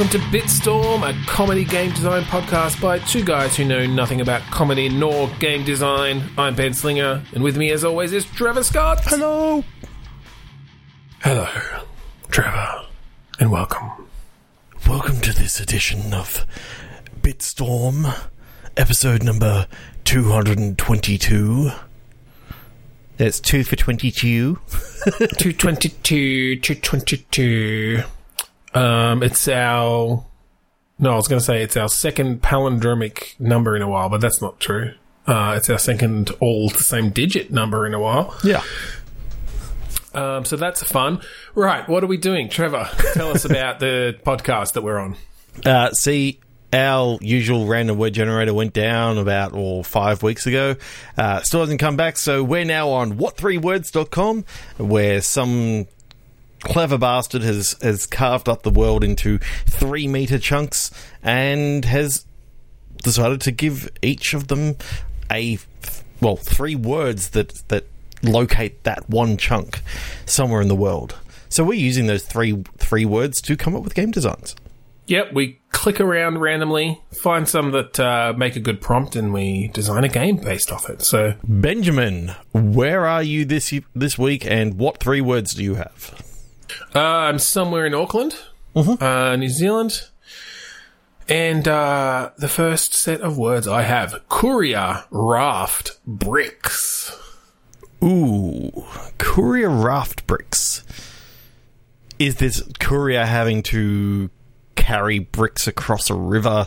welcome to Bitstorm, a comedy game design podcast by two guys who know nothing about comedy nor game design. I'm Ben Slinger, and with me, as always, is Trevor Scott. Hello. Hello, Trevor, and welcome. Welcome to this edition of Bitstorm, episode number 222. That's two for 22. 222, 222. Um, it's our. No, I was going to say it's our second palindromic number in a while, but that's not true. Uh, it's our second all the same digit number in a while. Yeah. Um, so that's fun. Right, what are we doing? Trevor, tell us about the podcast that we're on. Uh, see, our usual random word generator went down about or five weeks ago. Uh, still hasn't come back, so we're now on what3words.com, where some clever bastard has has carved up the world into three meter chunks and has decided to give each of them a well three words that that locate that one chunk somewhere in the world. So we're using those three three words to come up with game designs. Yep, we click around randomly, find some that uh, make a good prompt, and we design a game based off it. So, Benjamin, where are you this this week, and what three words do you have? Uh, I'm somewhere in Auckland, uh, New Zealand, and uh, the first set of words I have courier raft bricks. Ooh, courier raft bricks. Is this courier having to carry bricks across a river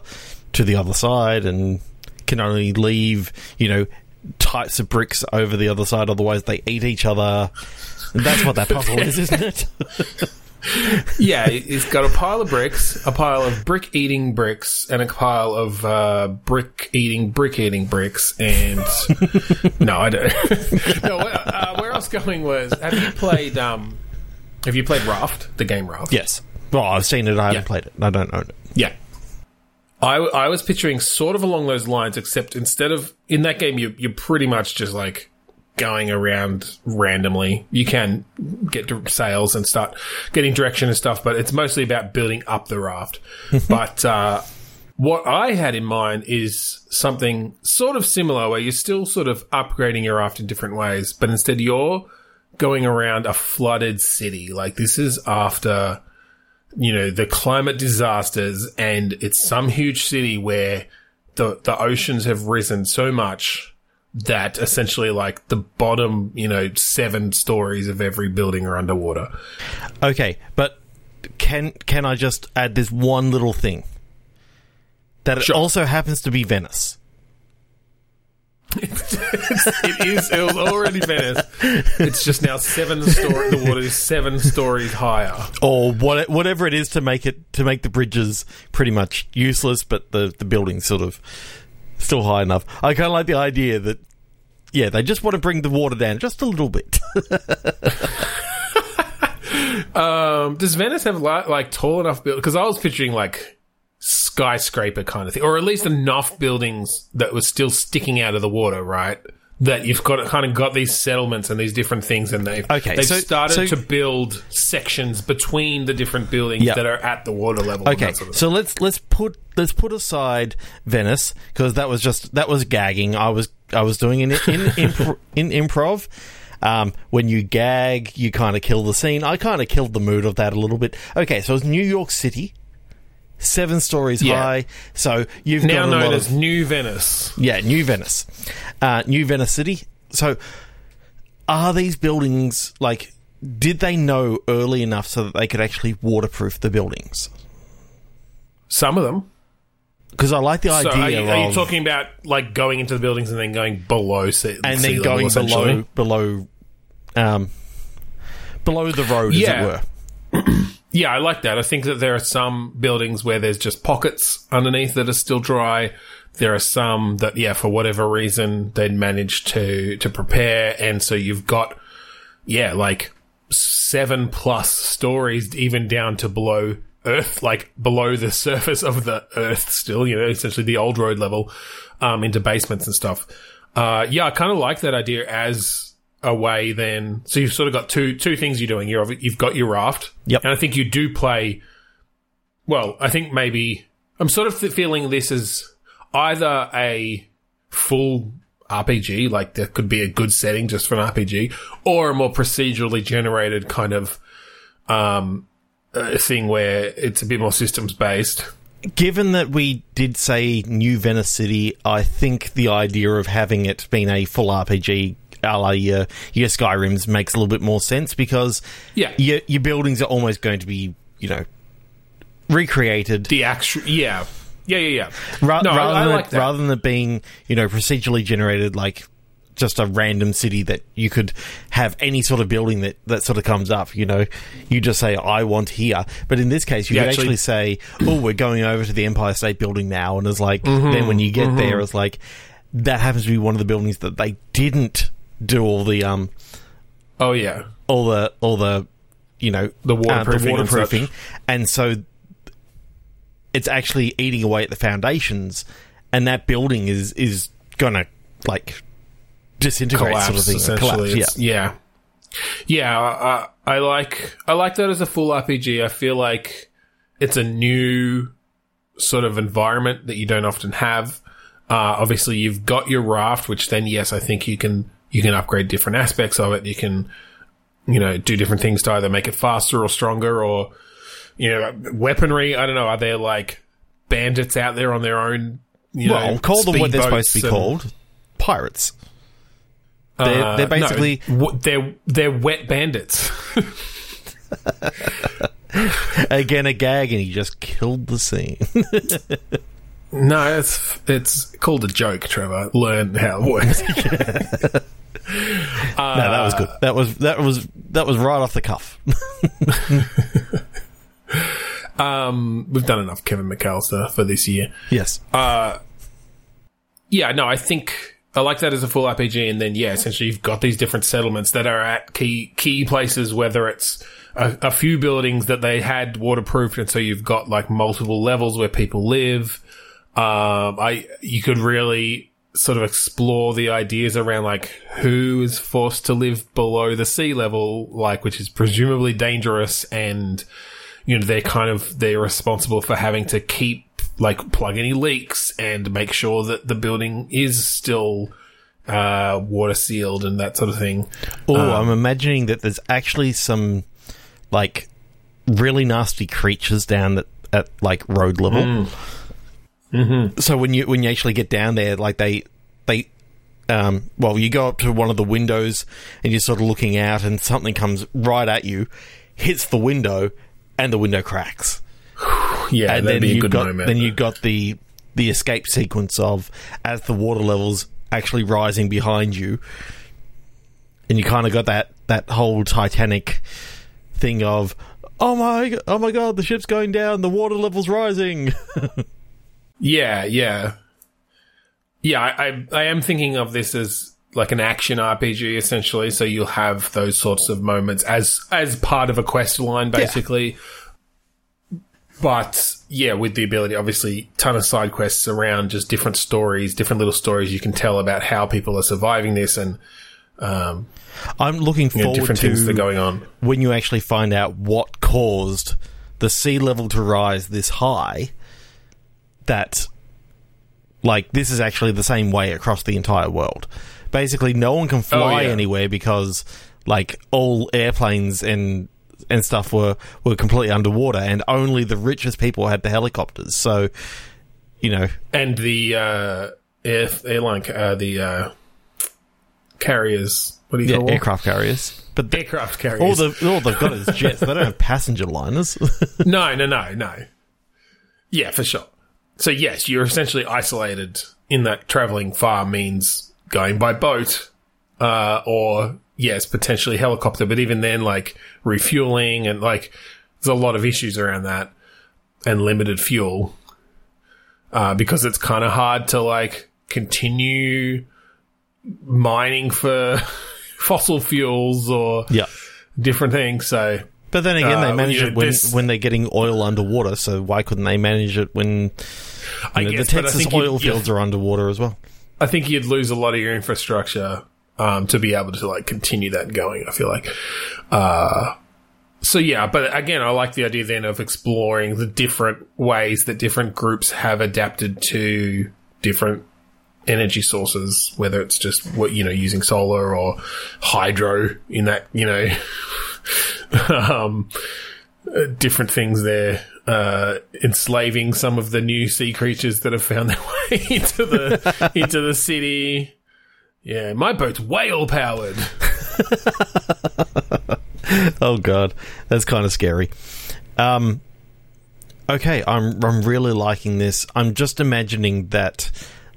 to the other side and can only leave, you know, types of bricks over the other side, otherwise they eat each other? That's what that puzzle is, isn't it? Yeah, it's got a pile of bricks, a pile of brick eating bricks, and a pile of uh, brick eating brick eating bricks. And no, I don't. no, uh, where I was going was: Have you played? Um, have you played Raft, the game Raft? yes. Well, I've seen it, I haven't Yeah. played it. I don't own it. Yeah. I, I was picturing sort of along those lines, except instead of in that game, you you're pretty much just like going around randomly. You can get to sails and start getting direction and stuff, but it's mostly about building up the raft. but uh, what I had in mind is something sort of similar, where you're still sort of upgrading your raft in different ways, but instead you're going around a flooded city. Like this is after you know, the climate disasters and it's some huge city where the, the oceans have risen so much that essentially like the bottom, you know, seven stories of every building are underwater. Okay, but can can I just add this one little thing? That it Sure. also happens to be Venice. It is, it was already Venice. It's just now seven story, the water is seven stories higher. or what, whatever it is to make it to make the bridges pretty much useless, but the the buildings sort of still high enough. I kind of like the idea that yeah, they just want to bring the water down just a little bit. Um, does Venice have li- like tall enough build? Because I was picturing like skyscraper kind of thing, or at least enough buildings that were still sticking out of the water, right? That you've got kind of got these settlements and these different things, and they've Okay, they've so- started so- to build sections between the different buildings Yeah. that are at the water level. okay, sort of so let's let's put let's put aside Venice because that was just that was gagging. I was I was doing it in in, impro- in improv. Um, when you gag, you kind of kill the scene. I kind of killed the mood of that a little bit. Okay, so it's New York City, seven stories Yeah. high. So you've now known as of New Venice. yeah, New Venice, uh, New Venice City. So are these buildings like? Did they know early enough so that they could actually waterproof the buildings? Some of them. Because I like the So idea are you, are you talking about like going into the buildings and then going below sea, and sea then going below below um below the road, Yeah. as it were. Yeah, I like that. I think that there are some buildings where there's just pockets underneath that are still dry. There are some that, yeah, for whatever reason, they'd managed to, to prepare. And so you've got, yeah, like seven plus stories, even down to below earth, like below the surface of the earth still, you know, essentially the old road level, um, into basements and stuff. Uh, yeah, I kind of like that idea as a way then. So you've sort of got two, two things you're doing. You're, you've got your raft. Yep. And I think you do play well, I think maybe I'm sort of feeling this as either a full RPG, like there could be a good setting just for an RPG, or a more procedurally generated kind of um, uh, thing where it's a bit more systems based. Given that we did say New Venice City, I think the idea of having it being a full RPG a la your, your Skyrims makes a little bit more sense because Yeah. your, your buildings are almost going to be, you know, recreated The actual, yeah, yeah, yeah, yeah. Ra- no, rather, I than like it, that. rather than it being, you know, procedurally generated like just a random city that you could have any sort of building that, that sort of comes up, you know, you just say, I want here. But in this case, you Yeah, could actually- actually say, oh, we're going over to the Empire State Building now. And it's like, Mm-hmm, then when you get there, it's like, that happens to be one of the buildings that they didn't do all the, um, oh yeah, all the, all the, you know, The uh, waterproofing and and so it's actually eating away at the foundations, and that building is is gonna like disintegrate, collapse sort of thing. essentially. Collapse, yeah. Yeah, yeah. I, I like I like that as a full RPG. I feel like it's a new sort of environment that you don't often have. Uh, obviously, you've got your raft, which then yes, I think you can you can upgrade different aspects of it. You can you know do different things to either make it faster or stronger or you know weaponry. I don't know. Are there like bandits out there on their own? You Well, know, call them what they're supposed to be and- called: pirates. They're, Uh, they're no, basically w- they're they're wet bandits. again a gag, and he just killed the scene. no, it's it's called a joke, Trevor. Learn how it works. no, that was good. That was that was that was right off the cuff. um, we've done enough Kevin McCallister for this year. yes. Yeah, no, I think I like that as a full RPG, and then yeah, essentially you've got these different settlements that are at key key places, whether it's a, a few buildings that they had waterproofed, and so you've got like multiple levels where people live. Um, I you could really sort of explore the ideas around like who is forced to live below the sea level, like which is presumably dangerous, and you know they're kind of they're responsible for having to keep like plug any leaks and make sure that the building is still uh, water sealed and that sort of thing. Oh, I'm imagining that there's actually some like really nasty creatures down at, at like road level. Mm-hmm. So when you when you actually get down there, like they they um, well, you go up to one of the windows and you're sort of looking out, and something comes right at you, hits the window, and the window cracks. Yeah, and that'd then good got moment. then you've got the the escape sequence of as the water levels actually rising behind you, and you kind of got that that whole Titanic thing of oh my oh my god the ship's going down the water levels rising Yeah, yeah, yeah. I, I I am thinking of this as like an action RPG essentially. So you'll have those sorts of moments as as part of a quest line, basically. But yeah, with the ability, obviously, ton of side quests around just different stories, different little stories you can tell about how people are surviving this and um, I'm looking you know, forward different things that are going on. when you actually find out what caused the sea level to rise this high that like this is actually the same way across the entire world basically no one can fly yeah. anywhere because like all airplanes and and stuff were were completely underwater and only the richest people had the helicopters so you know and the uh, air, airline, uh, the uh, carriers. What do you yeah, call them? aircraft carriers but the, Aircraft carriers. all the all they've got is jets they don't have passenger liners no, no, no, no. Yeah, for sure. So yes, you're essentially isolated in that traveling far means going by boat, uh, or yes, potentially helicopter. But even then, like refueling and like there's a lot of issues around that and limited fuel, uh, because it's kind of hard to like continue mining for fossil fuels or yeah different things. So But then again, they Uh, manage you know, it when, this- when they're getting oil underwater. So why couldn't they manage it when know, guess, the Texas oil fields are underwater as well? I think you'd lose a lot of your infrastructure um, to be able to like continue that going. I feel like, uh, So yeah, but again, I like the idea then of exploring the different ways that different groups have adapted to different energy sources, whether it's just what you know using solar or hydro in that you know um, uh, different things there. Uh, enslaving some of the new sea creatures that have found their way into the into the city. Yeah, my boat's whale powered. oh god, that's kind of scary. Um, okay, I'm I'm really liking this. I'm just imagining that,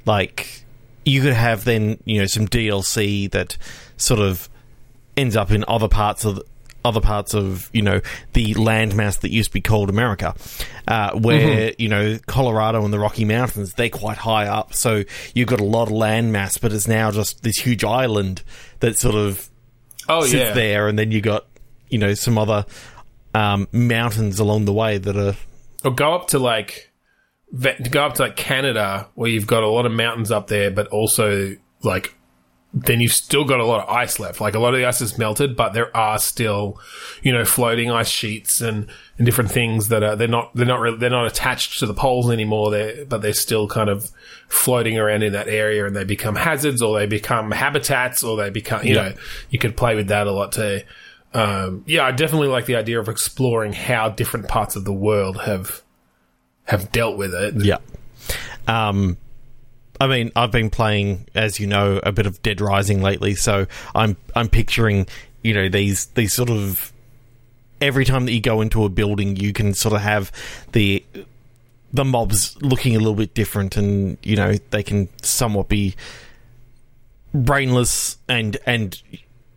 like, you could have then you know some DLC that sort of ends up in other parts of other parts of you know the landmass that used to be called America, uh, where mm-hmm. you know Colorado and the Rocky Mountains they're quite high up, so you've got a lot of landmass, but it's now just this huge island that sort of oh sits yeah. there, and then you got you know some other um, mountains along the way that are or go up to like go up to like Canada where you've got a lot of mountains up there, but also like then you've still got a lot of ice left. Like a lot of the ice is melted, but there are still, you know, floating ice sheets and, and different things that are they're not they're not really, they're not attached to the poles anymore. They but they're still kind of floating around in that area, and they become hazards or they become habitats or they become you yeah. know you could play with that a lot too. Um, yeah, I definitely like the idea of exploring how different parts of the world have have dealt with it. Yeah. Um, I mean, I've been playing, as you know, a bit of Dead Rising lately, so I'm I'm picturing, you know, these these sort of every time that you go into a building, you can sort of have the the mobs looking a little bit different, and you know they can somewhat be brainless and and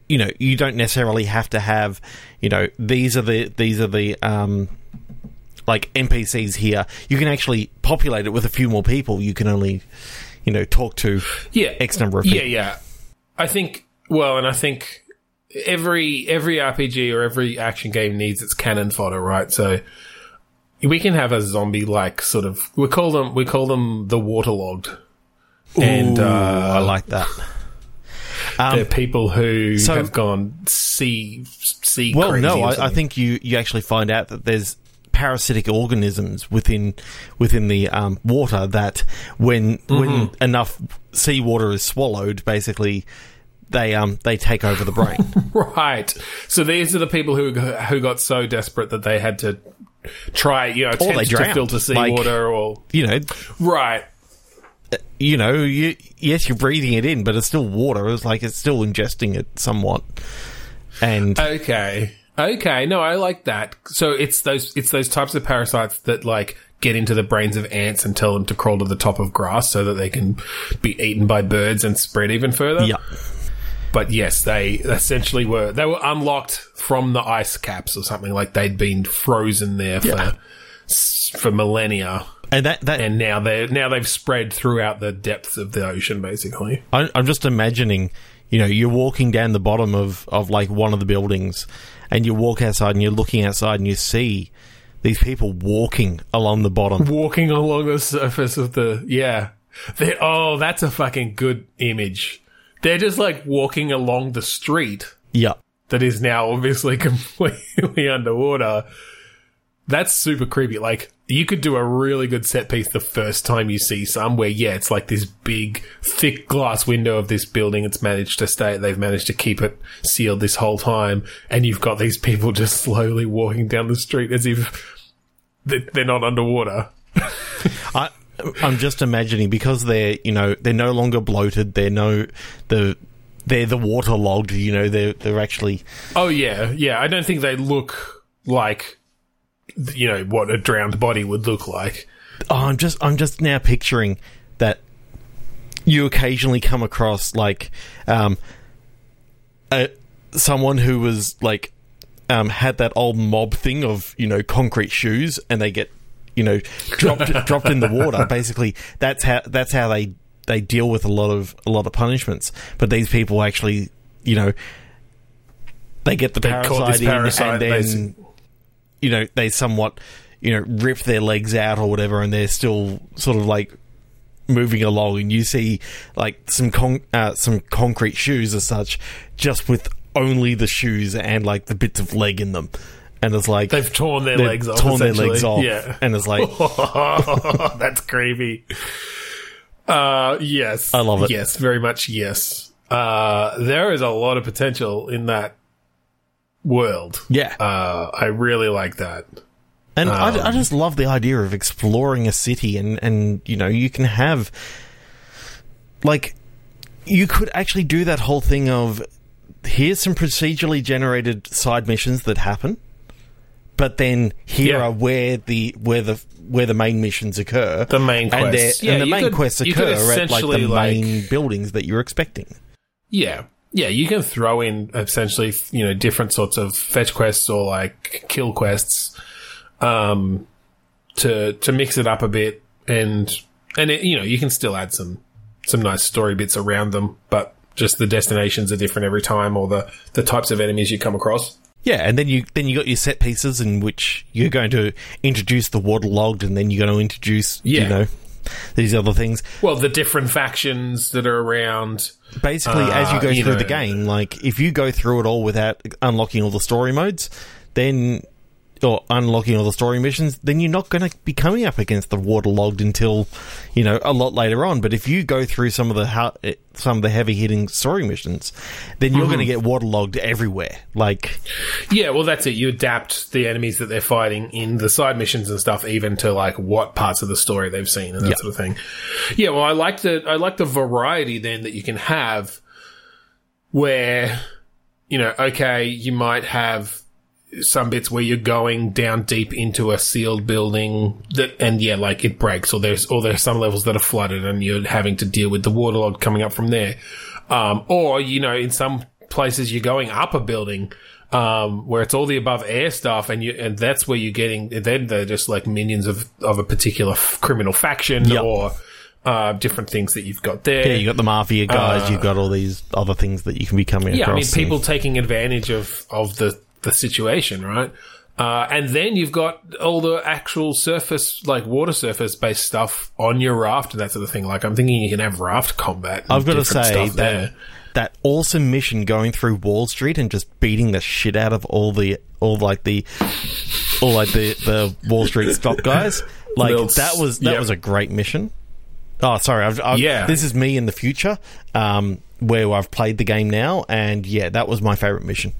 you know you don't necessarily have to have you know these are the these are the um like NPCs here. You can actually populate it with a few more people. You can only you know talk to yeah X number of people. Yeah, yeah. I think well, and I think every every RPG or every action game needs its cannon fodder, right? So we can have a zombie like sort of we call them we call them the waterlogged. and uh, I like that. Um, they're people who so, have gone sea sea. Well, no, I, I, think you you actually find out that there's parasitic organisms within within the um, water that when mm-hmm. when enough seawater is swallowed, basically they um they take over the brain. right. So these are the people who who got so desperate that they had to try you know attempt to filter seawater like, or you know right. You know, you, yes, you're breathing it in, but it's still water. It's like it's still ingesting it somewhat. And okay, Okay, no, I like that. So it's those it's those types of parasites that like get into the brains of ants and tell them to crawl to the top of grass so that they can be eaten by birds and spread even further. Yeah. But yes, they essentially were they were unlocked from the ice caps or something like they'd been frozen there yeah. for for millennia. And that, that and now they now they've spread throughout the depths of the ocean basically. I, I'm just imagining, you know, you're walking down the bottom of of like one of the buildings and you walk outside and you're looking outside and you see these people walking along the bottom, walking along the surface of the yeah. They're, oh, that's a fucking good image. They're just like walking along the street. Yeah. That is now obviously completely underwater. That's super creepy. Like, you could do a really good set piece the first time you see some where, yeah, it's like this big, thick glass window of this building. It's managed to stay, they've managed to keep it sealed this whole time. And you've got these people just slowly walking down the street as if they're not underwater. I, I'm just imagining because they're, you know, they're no longer bloated. They're no, the, they're the waterlogged, you know, they're, they're actually. Oh, yeah. Yeah. I don't think they look like you know what a drowned body would look like. Oh, I'm just I'm just now picturing that you occasionally come across like um, a, someone who was like um, had that old mob thing of you know concrete shoes and they get you know dropped dropped in the water. Basically, that's how that's how they they deal with a lot of a lot of punishments. But these people actually, you know, they get the parasite, parasite and then you know, they somewhat, you know, rip their legs out or whatever, and they're still sort of like moving along, and you see like some con- uh, some concrete shoes as such, just with only the shoes and like the bits of leg in them, and it's like They've torn their legs off. torn their legs off, Yeah. and it's like That's creepy. Uh, yes. I love it. Yes, very much yes. Uh, there is a lot of potential in that world. yeah. Uh, I really like that. And I, Um, I just love the idea of exploring a city, and and you know you can have like you could actually do that whole thing of here's some procedurally generated side missions that happen, but then here Yeah. are where the where the where the main missions occur, The main and, quests. Yeah, and the main could- quests occur at like the essentially, like- main buildings that you're expecting. Yeah. Yeah, you can throw in essentially, you know, different sorts of fetch quests or like kill quests, um, to, to mix it up a bit and, and it, you know, you can still add some, some nice story bits around them, but just the destinations are different every time or the, the types of enemies you come across. Yeah, and then you then you got your set pieces in which you're going to introduce the waterlogged, and then you're going to introduce Yeah. you know these other things. Well, the different factions that are around. Basically, as you Uh, go you through know- the game, like if you go through it all without unlocking all the story modes, then or unlocking all the story missions, then you're not going to be coming up against the waterlogged until you know a lot later on. But if you go through some of the ha- eh, some of the heavy hitting story missions, then you're going to get waterlogged everywhere. Like Yeah, well, that's it. You adapt the enemies that they're fighting in the side missions and stuff, even to like what parts of the story they've seen and that Yeah. sort of thing. Yeah, well, I like the I like the variety then that you can have, where you know, okay, you might have some bits where you're going down deep into a sealed building that, and yeah, like it breaks, or there's or there's some levels that are flooded, and you're having to deal with the waterlog coming up from there. Um, or you know, in some places you're going up a building. Um, where it's all the above air stuff, and you, and that's where you're getting. Then they're just like minions of of a particular f- criminal faction, Yep. or uh, different things that you've got there. yeah, you've got the mafia guys, you've got all these other things that you can be coming Uh, Yeah, I across. mean, and- people taking advantage of, of the, the situation, right? Uh, and then you've got all the actual surface, like water surface based stuff on your raft and that sort of thing. Like, I'm thinking you can have raft combat. I've got to say that there. that awesome mission going through Wall Street and just beating the shit out of all the all like the all like the the Wall Street stock guys. Like Little that was that yep. was a great mission. Oh, sorry. I've, I've, Yeah. This is me in the future, um, where I've played the game now, and yeah, that was my favorite mission.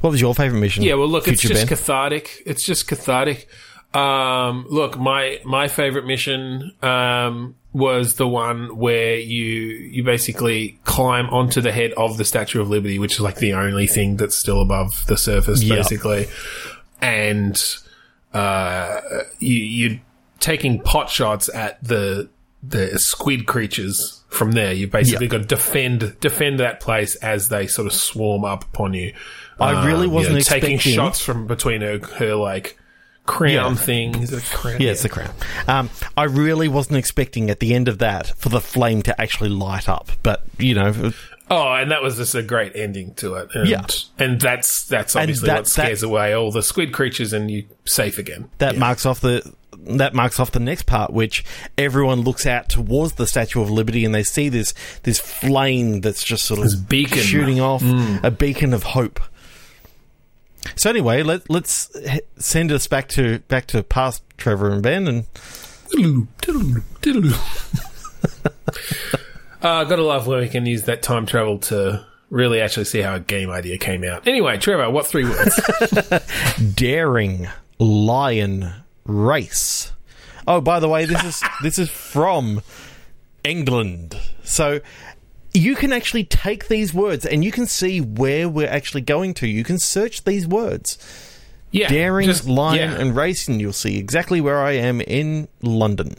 What was your favorite mission? Yeah, well, look, it's just Ben? cathartic. It's just cathartic. Um, look, my my favorite mission um, was the one where you you basically climb onto the head of the Statue of Liberty, which is like the only thing that's still above the surface, Yeah. basically, and uh, you you're taking pot shots at the the squid creatures from there. You basically Yeah. got to defend defend that place as they sort of swarm up upon you. I really Um, wasn't know, taking expecting- shots from between her, her like crown Yeah. thing. Is it a crown? Yeah, it's the crown. Um, I really wasn't expecting at the end of that for the flame to actually light up, but you know, Oh, and that was just a great ending to it. And, Yeah. and that's that's obviously that- what scares away all the squid creatures, and you safe again. that marks off the that marks off the next part, which everyone looks out towards the Statue of Liberty and they see this this flame that's just sort of beacon. Mm. shooting off a beacon of hope. So anyway, let let's send us back to back to past Trevor and Ben, and uh, gotta love when we can use that time travel to really actually see how a game idea came out. Anyway, Trevor, what three words? daring lion race. Oh, by the way, this is this is from England. So you can actually take these words and you can see where we're actually going to. You can search these words. yeah, Daring, just- lion, yeah. and racing. you'll see exactly where I am in London.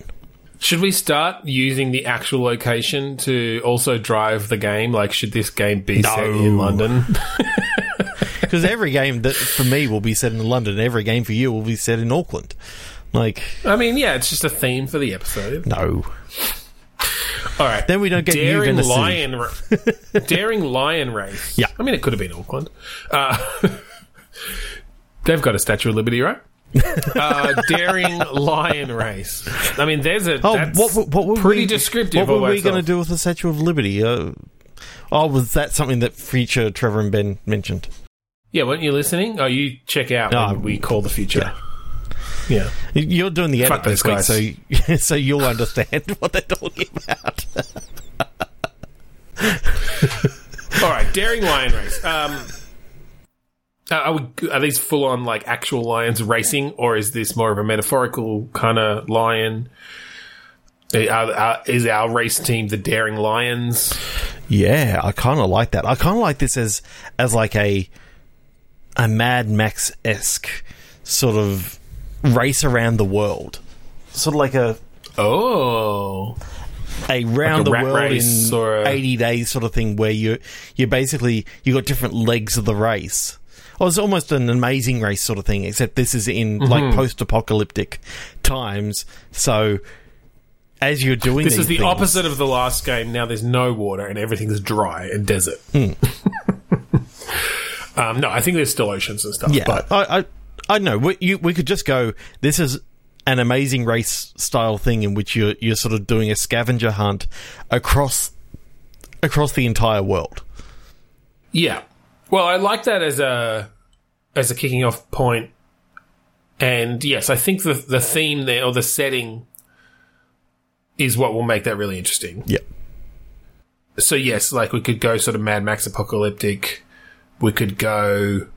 Should we start using the actual location to also drive the game? Like, should this game be set in London? Because every game that for me will be set in London, every game for you will be set in Auckland. Like, I mean, yeah, it's just a theme for the episode. no. All right, Then we don't get daring lion, ra- daring lion race. Yeah. I mean, it could have been Auckland. Uh, they've got a Statue of Liberty, right? uh, daring lion race. I mean, there's a Oh, that's what, what, were pretty we, descriptive. What were we going to do with the Statue of Liberty? Uh, oh, was that something that future Trevor and Ben mentioned? Yeah, weren't you listening? Oh, you check out No, we call the future. Yeah. Yeah, you're doing the edit Fuck those this week, guys. so so you'll understand what they're talking about. All right, daring lion race. Um, are, we, are these full on like actual lions racing, or is this more of a metaphorical kind of lion? Are, are, is our race team the daring lions? Yeah, I kind of like that. I kind of like this as as like a a Mad Max esque sort of race around the world, sort of like a Oh, a round Like a the world in a- eighty days sort of thing, where you you basically you got different legs of the race. Well, it's almost an amazing race sort of thing, except this is in Mm-hmm. like post apocalyptic times. So as you're doing this is the things- opposite of the last game. Now there's no water and everything's dry and desert. um, no, I think there's still oceans and stuff. Yeah, but I, I, I know. We, you, we could just go. This is an amazing race style thing in which you're you're sort of doing a scavenger hunt across across the entire world. Yeah. Well, I like that as a as a kicking off point. And yes, I think the the theme there or the setting is what will make that really interesting. Yeah, So yes, like we could go sort of Mad Max apocalyptic. We could go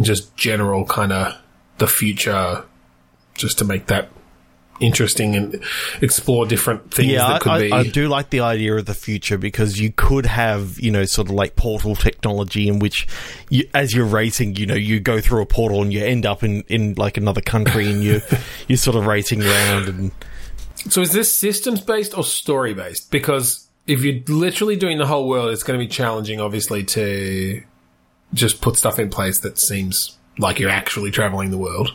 just general kind of the future just to make that interesting and explore different things yeah. that could I, be. I, I do like the idea of the future because you could have you know sort of like portal technology in which you, as you're racing, you know, you go through a portal and you end up in in like another country and you you're sort of racing around and So is this systems based or story based? Because if you're literally doing the whole world, it's going to be challenging, obviously, to just put stuff in place that seems like you're actually traveling the world.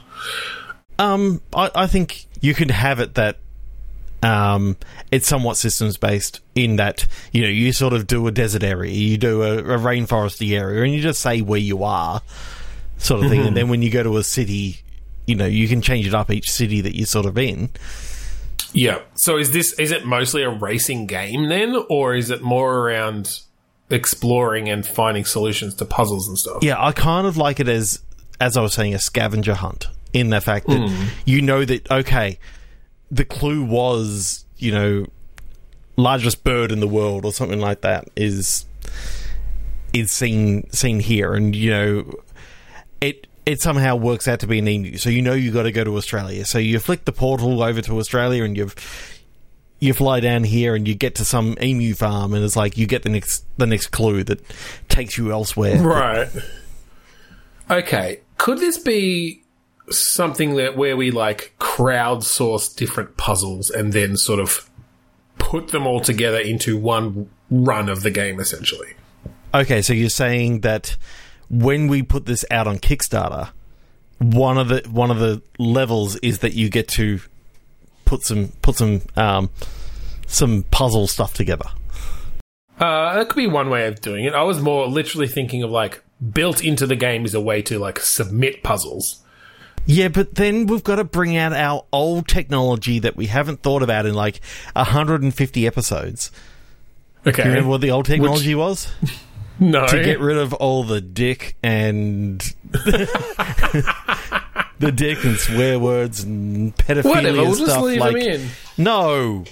Um, I, I think you could have it that um, it's somewhat systems based in that you know you sort of do a desert area, you do a, a rainforesty area, and you just say where you are, sort of thing. And then when you go to a city, you know you can change it up each city that you're sort of in. Yeah. So is this is it mostly a racing game then, or is it more around exploring and finding solutions to puzzles and stuff? Yeah, I kind of like it as as I was saying a scavenger hunt in the fact that hmm. you know that okay, the clue was you know largest bird in the world or something like that is is seen seen here, and you know it it somehow works out to be an emu. So you know you got to go to Australia. So you flick the portal over to Australia, and you've you fly down here and you get to some emu farm, and it's like you get the next the next clue that takes you elsewhere. Right. Okay. Could this be something that where we like crowdsource different puzzles and then sort of put them all together into one run of the game essentially? Okay, so you're saying that when we put this out on Kickstarter, one of the one of the levels is that you get to put some put some um, some puzzle stuff together. Uh, that could be one way of doing it. I was more literally thinking of like built into the game is a way to like submit puzzles. Yeah, but then we've got to bring out our old technology that we haven't thought about in like 150 episodes. Okay. Do you remember what the old technology was? no. to get rid of all the dick and the dick and swear words and pedophilia Whatever, we'll stuff. just leave like, them in. no,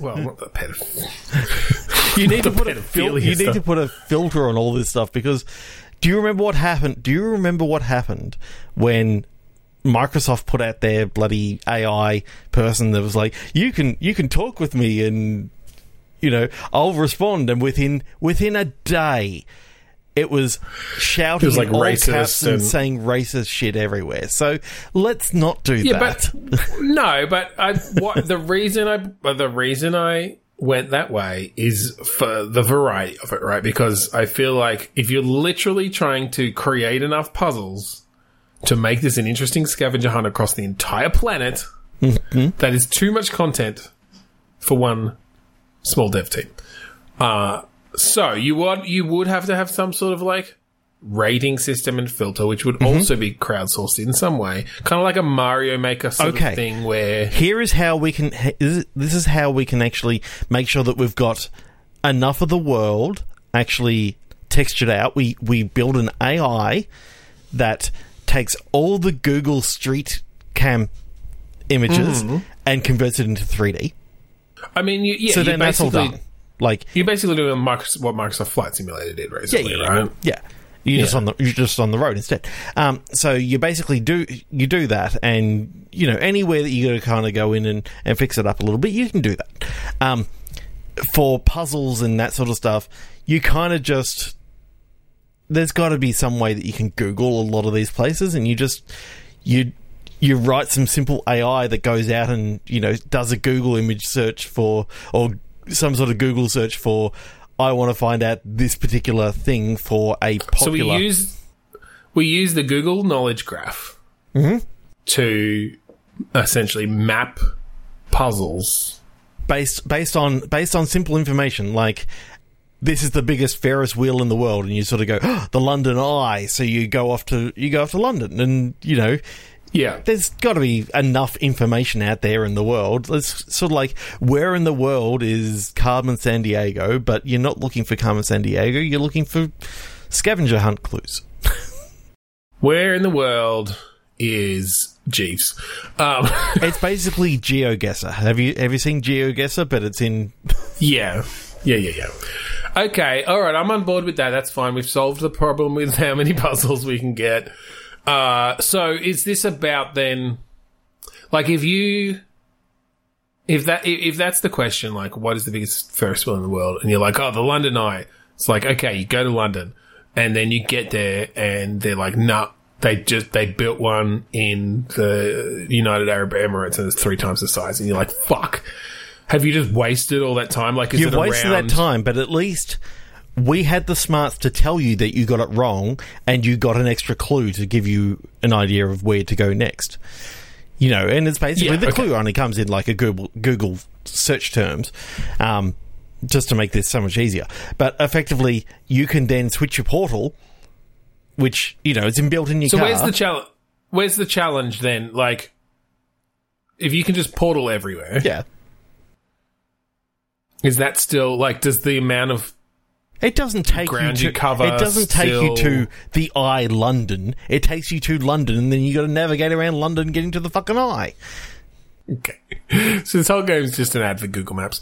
Well, not the pedophile. you need to put a fil- pedophilia you need to put a filter on all this stuff because do you remember what happened? Do you remember what happened when? Microsoft put out their bloody AI person that was like, "You can you can talk with me and you know I'll respond." And within within a day, it was shouting It was like in all racist caps and, and- saying racist shit everywhere. So let's not do Yeah, that. but no, but I, what the reason I the reason I went that way is for the variety of it, right? Because I feel like if you're literally trying to create enough puzzles to make this an interesting scavenger hunt across the entire planet, that is too much content for one small dev team. Uh, so you would you would have to have some sort of like rating system and filter, which would also be crowdsourced in some way, kind of like a Mario Maker sort Okay. of thing, where here is how we can this is how we can actually make sure that we've got enough of the world actually textured out. We we build an AI that takes all the Google Street Cam images Mm-hmm. and converts it into 3D. I mean, you, yeah, so then that's all done. Like you're basically doing what Microsoft Flight Simulator did yeah, recently, yeah, right? yeah. You're just on the you're just on the road instead. Um, so you basically do you do that, and you know anywhere that you got to kind of go in and, and fix it up a little bit, you can do that. Um, for puzzles and that sort of stuff, you kind of just there's got to be some way that you can Google a lot of these places, and you just you you write some simple AI that goes out and you know does a Google image search for or some sort of Google search for. I want to find out this particular thing for a popular. So we use we use the Google Knowledge Graph Mm-hmm. to essentially map puzzles. based based on based on simple information like this is the biggest Ferris wheel in the world, and you sort of go "Oh, the London Eye. So you go off to you go off to London, and you know Yeah, there's got to be enough information out there in the world. It's sort of like where in the world is Carmen Sandiego, but you're not looking for Carmen Sandiego. You're looking for scavenger hunt clues. where in the world is Jeeves? Um, It's basically GeoGuessr. Have you have you seen GeoGuessr? But it's in yeah, yeah, yeah, yeah. Okay, all right, I'm on board with that. That's fine. We've solved the problem with how many puzzles we can get. Uh, so is this about then? Like, if you, if that, if, that's the question, like, what is the biggest Ferris wheel in the world? And you're like, oh, the London Eye. It's like, okay, you go to London, and then you get there, and they're like, nah. They just they built one in the United Arab Emirates and it's three times the size, and you're like, "Fuck!" Have you just wasted all that time? Like, is You've wasted around- that time, but at least we had the smarts to tell you that you got it wrong, and you got an extra clue to give you an idea of where to go next. You know, and it's basically Yeah, the okay. clue only comes in like a Google Google search terms, um, just to make this so much easier. But effectively, you can then switch your portal, which you know it's inbuilt in your So car. where's the challenge? Where's the challenge then? Like, if you can just portal everywhere, yeah, is that still like? Does the amount of It doesn't take ground you you to cover It doesn't take you to the eye London. It takes you to London, and then you got to navigate around London, getting to the fucking eye. okay? So this whole game is just an ad for Google Maps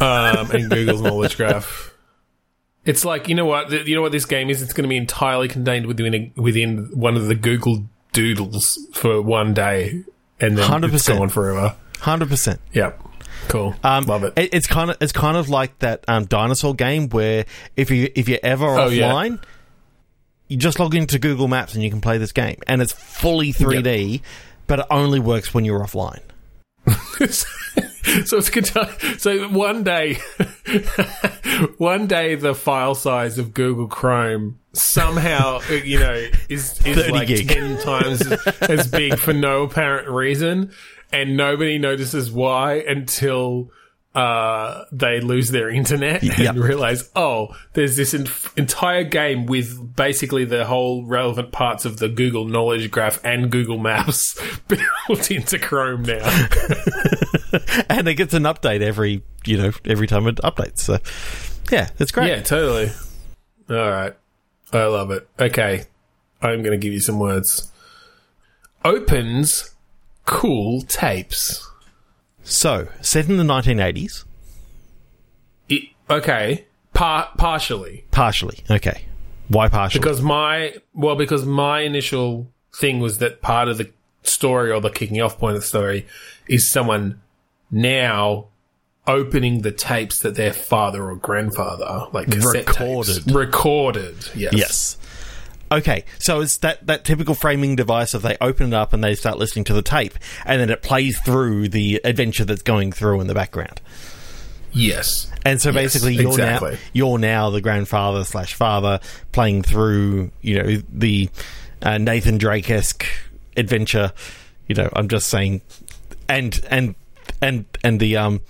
um, and Google's knowledge graph. It's like you know what th- you know what this game is. It's going to be entirely contained within a, within one of the Google Doodles for one day, and then it's 100%. gone forever. Hundred percent. Yep, cool. Um, Love it. It's kind of it's kind of like that um, dinosaur game where if you if you're ever Oh, yeah. offline, you just log into Google Maps and you can play this game, and it's fully 3D, but it only works when you're offline. so it's good. So one day, one day, the file size of Google Chrome somehow, you know, is is like gig. ten times as big for no apparent reason, and nobody notices why until uh, they lose their internet Yep. and realize, oh, there's this en- entire game with basically the whole relevant parts of the Google Knowledge Graph and Google Maps built into Chrome now. and it gets an update every you know every time it updates. So yeah, it's great. Yeah, totally. All right. I love it. Okay. I'm going to give you some words. Opens cool tapes. So set in the 1980s, It, okay. Par- partially. partially. Okay, why partially? Because my, well, because my initial thing was that part of the story or the kicking off point of the story is someone now opening the tapes that their father or grandfather, like Recorded. tapes, recorded. Yes. Yes. Okay, so it's that, that typical framing device of they open it up and they start listening to the tape, and then it plays through the adventure that's going through in the background. Yes. And so Yes, basically, you're exactly. now you're now the grandfather slash father playing through, you know, the uh, Nathan Drake esque adventure. You know, I'm just saying, and and and and the um,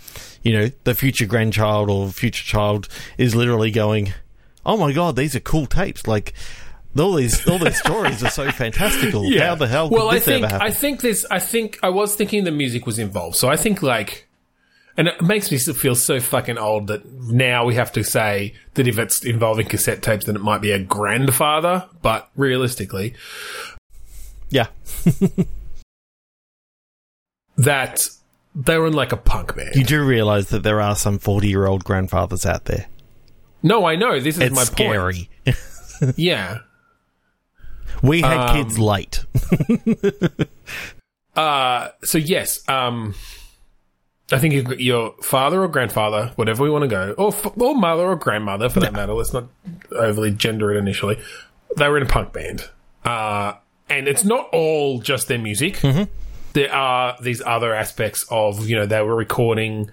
you know, the future grandchild or future child is literally going, "Oh my god, these are cool tapes!" Like all these all these stories are so fantastical. How the hell? Could well, this I think ever happen? I think this. I think I was thinking the music was involved. So I think like, And it makes me feel so fucking old that now we have to say that if it's involving cassette tapes, then it might be a grandfather. But realistically, Yeah. that they were in like a punk band. You do realize that there are some 40 year old grandfathers out there. no, I know this is It's my scary. point. Yeah. We had Um, kids late. Uh, so yes, um, I think your father or grandfather, whatever we want to go, or, f- or mother or grandmother for that matter. Let's not overly gender it initially. They were in a punk band, uh, and it's not all just their music. There are these other aspects of you know they were recording.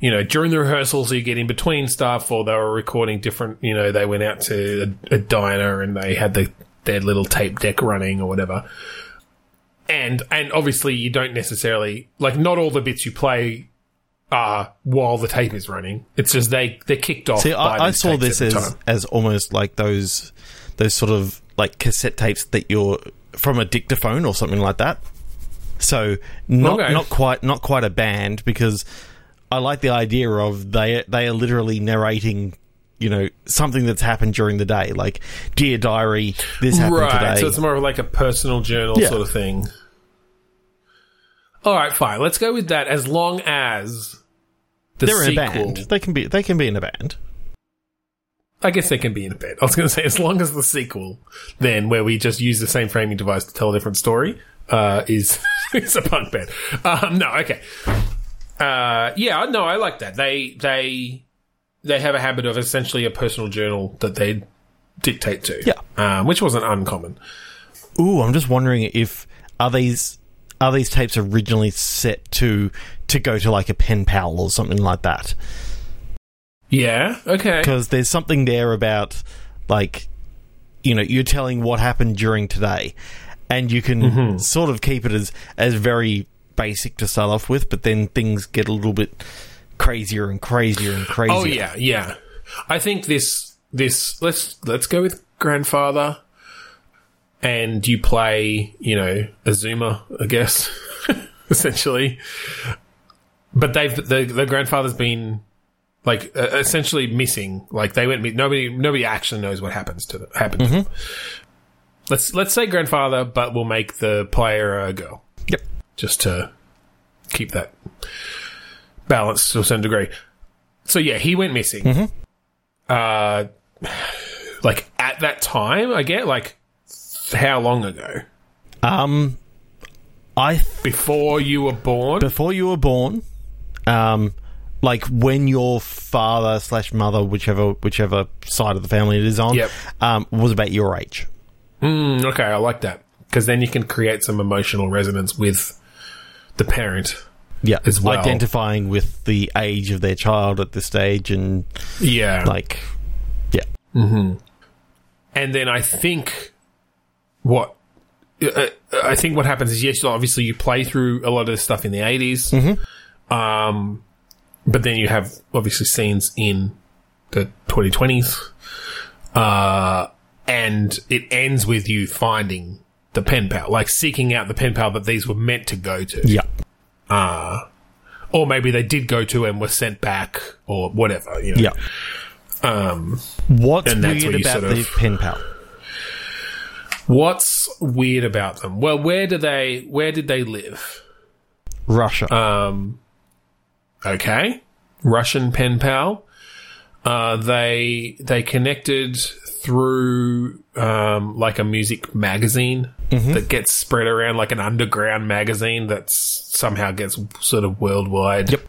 You know, during the rehearsals, you get in between stuff, or they were recording different. You know, they went out to a, a diner and they had the, their little tape deck running or whatever and and obviously you don't necessarily like not all the bits you play are while the tape is running. It's just they they're kicked off. See, by I, I saw this as time. as almost like those those sort of like cassette tapes that you're from a dictaphone or something like that. So not Okay. not quite not quite a band because I like the idea of they they are literally narrating. You know something that's happened during the day, like dear diary, this happened right. today. So it's more of like a personal journal Yeah. sort of thing. All right, fine. Let's go with that. As long as the They're in a band. They can be. They can be in a band. I guess they can be in a band. I was going to say, as long as the sequel, then where we just use the same framing device to tell a different story, uh, is is a punk band. Um, no, okay. Uh, yeah, no, I like that. They they they have a habit of essentially a personal journal that they dictate to. Yeah. um, which wasn't uncommon. Ooh, I'm just wondering if are these are these tapes originally set to to go to like a pen pal or something like that? Yeah. Okay. Because there's something there about like you know you're telling what happened during today, and you can Mm-hmm. sort of keep it as as very basic to start off with, but then things get a little bit crazier and crazier and crazier. Oh yeah, yeah. I think this this let's let's go with grandfather, and you play you know Azuma, I guess, essentially. But they've the the grandfather's been like uh, essentially missing. Like they went nobody nobody actually knows what happens to them, happened. To them. Let's let's say grandfather, but we'll make the player a girl Yep. just to keep that balance to a certain degree. So yeah, he went missing. Uh, like at that time, I get like how long ago? Um, I th- Before you were born? before you were born, um, like when your father slash mother, whichever whichever side of the family it is on, Yep. um, was about your age. Mm, okay, I like that because then you can create some emotional resonance with the parent. Yeah, As well. identifying with the age of their child at this stage, and Yeah, like, yeah, and then I think what uh, I think what happens is yes, obviously you play through a lot of this stuff in the 80s um, but then you have obviously scenes in the twenty twenties, uh, and it ends with you finding the pen pal, like seeking out the pen pal that these were meant to go to, yeah, or maybe they did go to and were sent back, or whatever. You know? yeah. Um, What's And that's weird about sort the pen pal? what's weird about them? Well, where do they? Where did they live? Russia. Um, okay, Russian pen pal. Uh, they they connected through um, like a music magazine Mm-hmm. that gets spread around like an underground magazine that somehow gets sort of worldwide. Yep.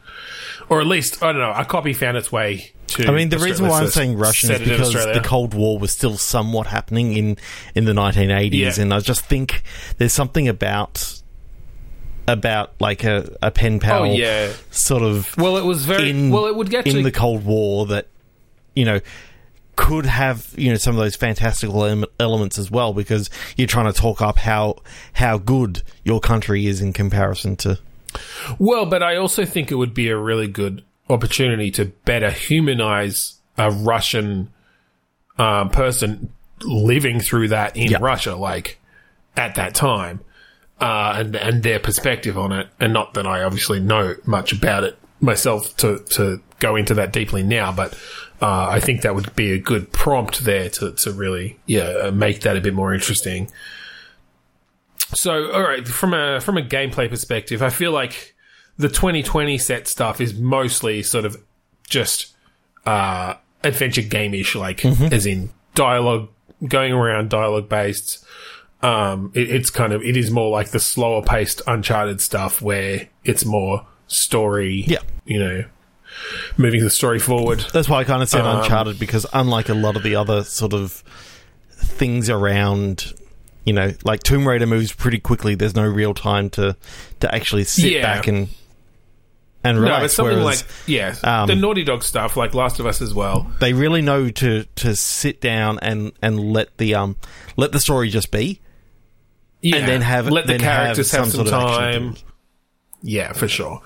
Or at least I don't know. A copy found its way to. I mean, the reason why I'm saying Russian is set it in because the Cold War was still somewhat happening in in the 1980s, Yeah. and I just think there's something about about like a, a pen oh, pal Oh yeah. sort of Well, it was very in well. It would get in the Cold War that you know could have you know some of those fantastical elements as well because you're trying to talk up how how good your country is in comparison to Well, but I also think it would be a really good opportunity to better humanize a Russian um, person living through that in Yeah. Russia, like at that time, uh, and and their perspective on it. And not that I obviously know much about it myself to to go into that deeply now, but uh, I think that would be a good prompt there to to really yeah make that a bit more interesting. So, all right, from a from a gameplay perspective, I feel like the 2020 set stuff is mostly sort of just uh, adventure game-ish, like as in dialogue, going around dialogue based. Um, it, it's kind of it is more like the slower paced Uncharted stuff where it's more story. Yeah. you know, moving the story forward. That's why I kind of said Um, Uncharted because unlike a lot of the other sort of things around, you know, like Tomb Raider moves pretty quickly. There's no real time to to actually sit Yeah. back and and No, relax. but something whereas like yeah, um, the Naughty Dog stuff, like Last of Us as well. they really know to to sit down and and let the um let the story just be. Yeah, And then have- let the then have characters have, some some, sort of time. it. Yeah, for sure.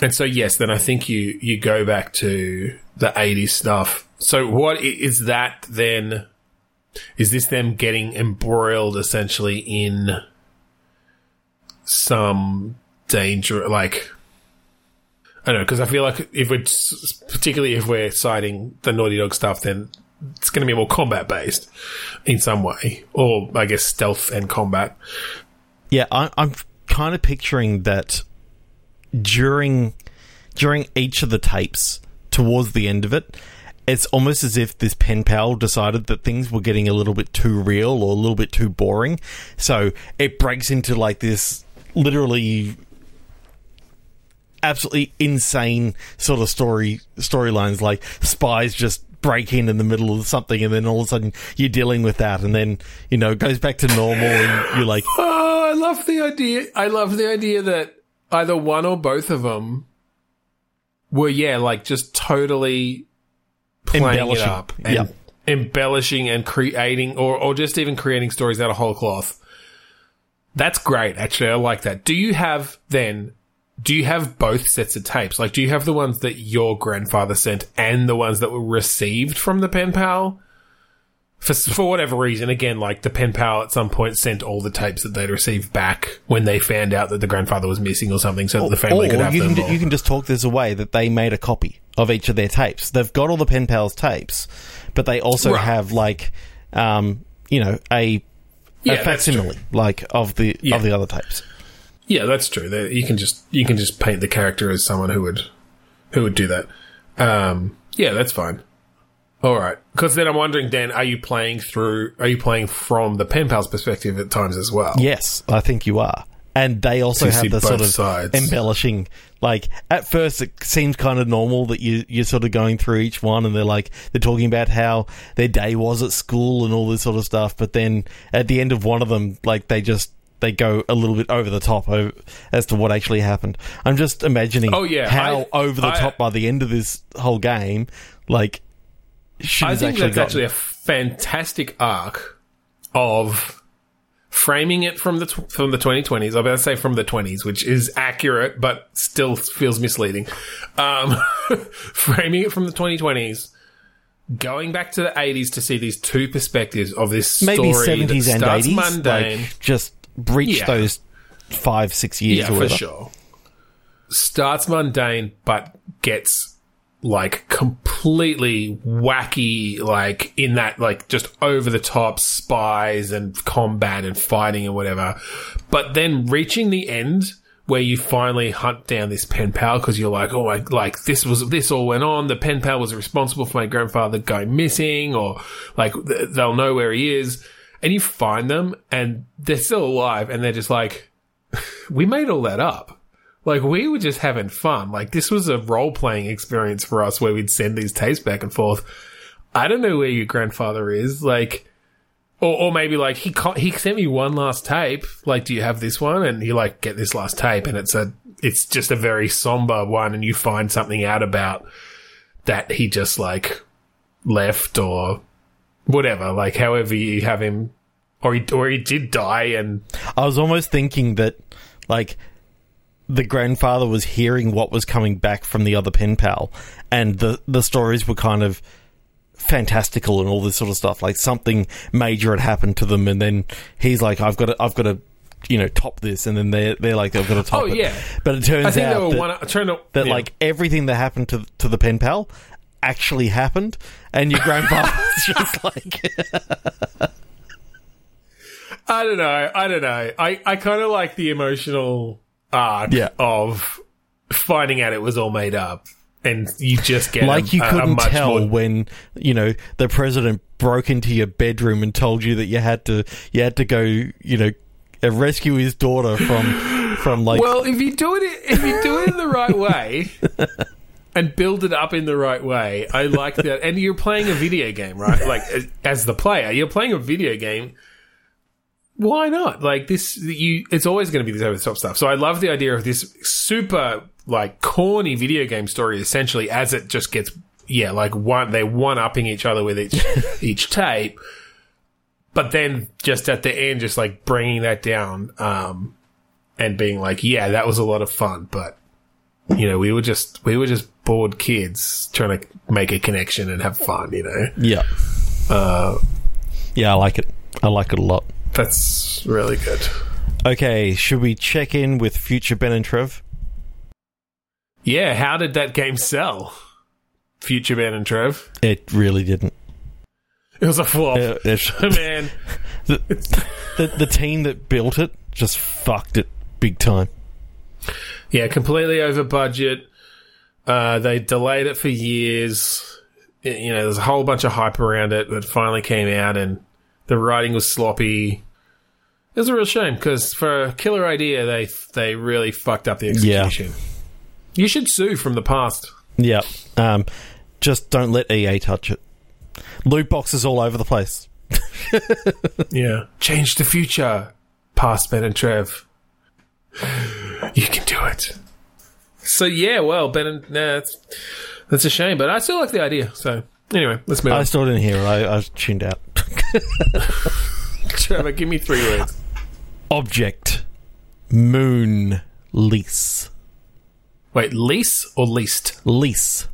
And so yes, then I think you you go back to the '80s stuff. So what is that then? Is this them getting embroiled essentially in some danger? Like I don't know because I feel like if we're particularly if we're citing the Naughty Dog stuff, then it's going to be more combat based in some way, or I guess stealth and combat. Yeah, I, I'm kind of picturing that during during each of the tapes, towards the end of it, it's almost as if this pen pal decided that things were getting a little bit too real or a little bit too boring, so it breaks into like this literally absolutely insane sort of story storylines like spies just break in in the middle of something and then all of a sudden you're dealing with that and then you know it goes back to normal and you're like Oh, I love the idea. I love the idea that either one or both of them were, yeah, like just totally playing it Embellishing. up and Yep. embellishing and creating, or, or just even creating stories out of whole cloth. That's great, actually. I like that. Do you have then? Do you have both sets of tapes? Like, do you have the ones that your grandfather sent and the ones that were received from the pen pal? For for whatever reason, again, like the pen pal at some point sent all the tapes that they'd received back when they found out that the grandfather was missing or something, so that the family or could have you them. can, or- you can just talk this away that they made a copy of each of their tapes. They've got all the pen pals tapes, but they also Right. have like, um, you know, a, Yeah, a facsimile like of the Yeah. of the other tapes. yeah, that's true. They- You can just you can just paint the character as someone who would who would do that. Um, yeah, that's fine. All right, because then I'm wondering, Dan, are you playing through? Are you playing from the pen pal's perspective at times as well? Yes, I think you are. And they also You have the sort of sides. embellishing. Like at first, it seems kind of normal that you you're sort of going through each one, and they're like they're talking about how their day was at school and all this sort of stuff. But then at the end of one of them, like they just they go a little bit over the top over, as to what actually happened. I'm just imagining Oh, yeah, how I- over the I- top by the end of this whole game, like I think that's gotten. actually a fantastic arc of framing it from the tw- from the 2020s. I'm about to say from the 20s, which is accurate but still feels misleading. Um, framing it from the 2020s, going back to the 80s to see these two perspectives of this story maybe that seventies and eighties, mundane. like just breach Yeah. those five six years yeah, or for sure. Starts mundane, but gets like completely wacky, like in that like just over the top spies and combat and fighting and whatever. But then reaching the end where you finally hunt down this pen pal because you're like, oh my, like this was this all went on. The pen pal was responsible for my grandfather going missing, or like th- they'll know where he is. And you find them, and they're still alive, and they're just like, we made all that up. Like we were just having fun. Like this was a role playing experience for us where we'd send these tapes back and forth. I don't know where your grandfather is. Like, or, or maybe like he he sent me one last tape. Like, do you have this one? And you like get this last tape, and it's a it's just a very somber one, and you find something out about that he just like left or whatever. Like, however you have him, or he or he did die, and I was almost thinking that, like, the grandfather was hearing what was coming back from the other pen pal, and the the stories were kind of fantastical and all this sort of stuff. Like something major had happened to them, and then he's like, "I've got to, I've got to you know top this, and then they they're like they've got to top Oh, it. yeah. but it turns I think out that, one, that yeah. like everything that happened to to the pen pal actually happened, and your grandfather's just like I don't know. I don't know. I, I kind of like the emotional arc Yeah. of finding out it was all made up, and you just get like a, you couldn't tell more- when you know the president broke into your bedroom and told you that you had to you had to go you know uh, rescue his daughter from from like Well, if you do it, if you do it in the right way. And build it up in the right way. I like that. And you're playing a video game, right? Like as- as the player, you're playing a video game. Why not? Like this, you. It's always going to be this over the top stuff. So I love the idea of this super like corny video game story. Essentially, as it just gets, yeah, like one they're one upping each other with each each tape. But then just at the end, just like bringing that down, um, and being like, yeah, that was a lot of fun, but you know, we were just we were just bored kids trying to make a connection and have fun. You know, yeah uh, yeah I like it I like it a lot. That's really good. Okay, should we check in with future Ben and Trev? Yeah, how did that game sell? Future Ben and Trev. It really didn't. It was a flop. Man, the, the the team that built it just fucked it big time. yeah, completely over budget. Uh, they delayed it for years. Y- You know, there's a whole bunch of hype around it, but it finally came out, and the writing was sloppy. It was a real shame because for a killer idea, they they really fucked up the execution. Yeah. You should sue from the past. Yeah. Um, just don't let EA touch it. Loot boxes all over the place. Yeah, change the future, past Ben and Trev. You can do it. So yeah, well, Ben and nah, that's, that's a shame, but I still like the idea. So anyway, let's move I on. still didn't hear it. I, I tuned out. Trevor, give me three words. Object. Moon. Lease. Wait, lease or least? Lease.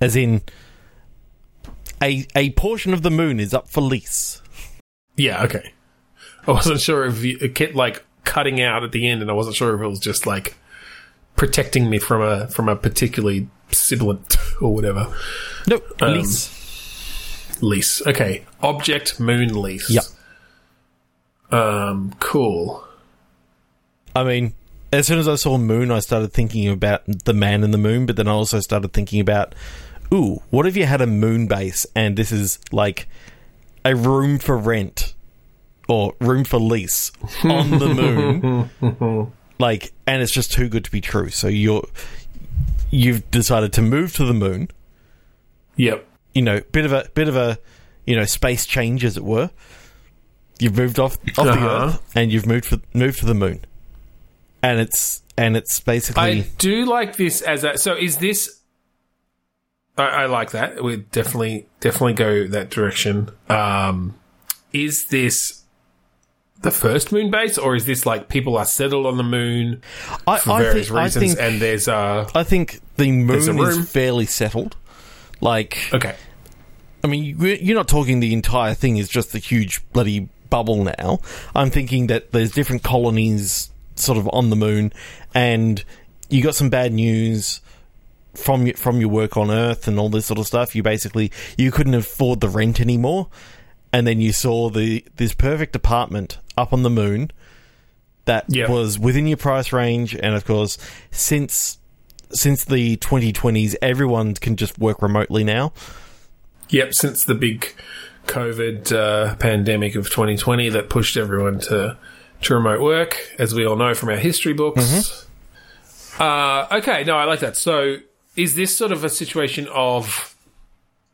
As in, a, a portion of the moon is up for lease. Yeah, okay. I wasn't sure if you, it kept like cutting out at the end, and I wasn't sure if it was just like protecting me from a from a particularly sibilant or whatever. Nope. Um, lease. Lease. Okay. Object moon lease. Yep. Um. Cool. I mean, as soon as I saw moon, I started thinking about the man in the moon, but then I also started thinking about, ooh, what if you had a moon base and this is like a room for rent or room for lease on the moon? like, and it's just too good to be true. So you're you've decided to move to the moon. Yep. You know, bit of a bit of a you know space change, as it were. You've moved off off the Uh-huh. Earth and you've moved for, moved to the moon, and it's and it's basically I do like this as a. So is this? I, I like that. We definitely definitely go that direction. Um, is this the first moon base, or is this like people are settled on the moon I, for I various think, I reasons, think and there's uh I think the moon is fairly settled. Like, okay, I mean, you- you're not talking the entire thing is just the huge bloody bubble now. I'm thinking that there's different colonies sort of on the moon, and you got some bad news from your, from your work on Earth and all this sort of stuff. You basically you couldn't afford the rent anymore, and then you saw the this perfect apartment up on the moon that Yeah. was within your price range, and of course, since since the 2020s, everyone can just work remotely now. yep. Since the big COVID uh, pandemic of 2020 that pushed everyone to to remote work, as we all know from our history books. Uh, okay, no, I like that. So, is this sort of a situation of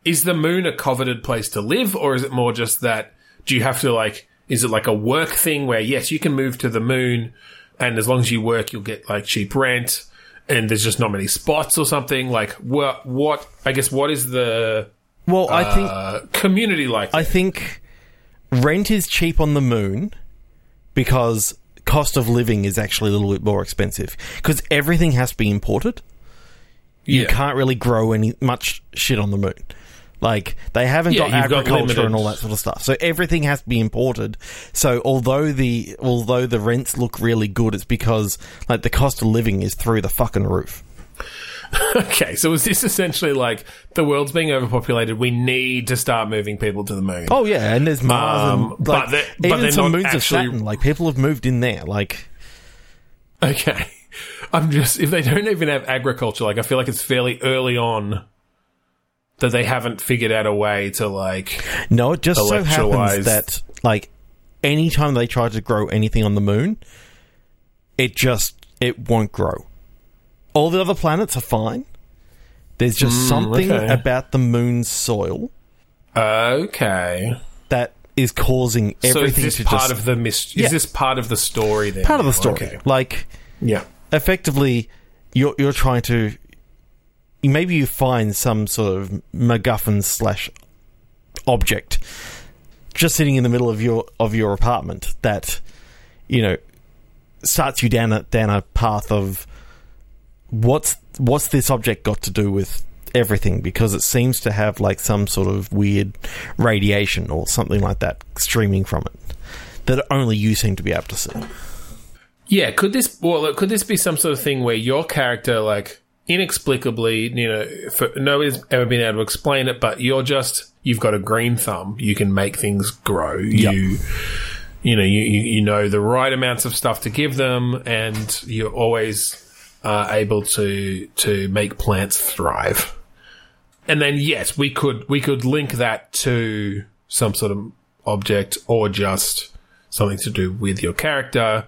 is the moon a coveted place to live, or is it more just that do you have to like is it like a work thing where yes you can move to the moon and as long as you work you'll get like cheap rent and there's just not many spots or something like what what I guess what is the Well, I think uh, community like I think rent is cheap on the moon because cost of living is actually a little bit more expensive because everything has to be imported. You Yeah. can't really grow any much shit on the moon. Like they haven't Yeah, got you've got agriculture and all that sort of stuff. So everything has to be imported. So although the although the rents look really good, it's because like the cost of living is through the fucking roof. Okay, so is this essentially like the world's being overpopulated? We need to start moving people to the moon. Oh yeah, and there's Mars Um, and but like, they're- but even they're some not moons actually- of Saturn. Like people have moved in there. Like Okay. I'm just if they don't even have agriculture, like I feel like it's fairly early on that they haven't figured out a way to like no, it just so happens that like anytime they try to grow anything on the moon, it just it won't grow. All the other planets are fine. There's just hmm, something okay. about the moon's soil Okay. that is causing So is everything this to part just of the mis- Yeah. is this part of the story then? part of the story. Okay. Like Yeah. effectively, you're you're trying to maybe you find some sort of MacGuffin slash object just sitting in the middle of your of your apartment that you know starts you down a down a path of what's what's this object got to do with everything because it seems to have like some sort of weird radiation or something like that streaming from it that only you seem to be able to see. Yeah, could this well could this be some sort of thing where your character like inexplicably, you know, for, nobody's ever been able to explain it, but you're just you've got a green thumb. You can make things grow. You you know, you, you you know the right amounts of stuff to give them and you're always uh, able to to make plants thrive. And then yes, we could we could link that to some sort of object or just something to do with your character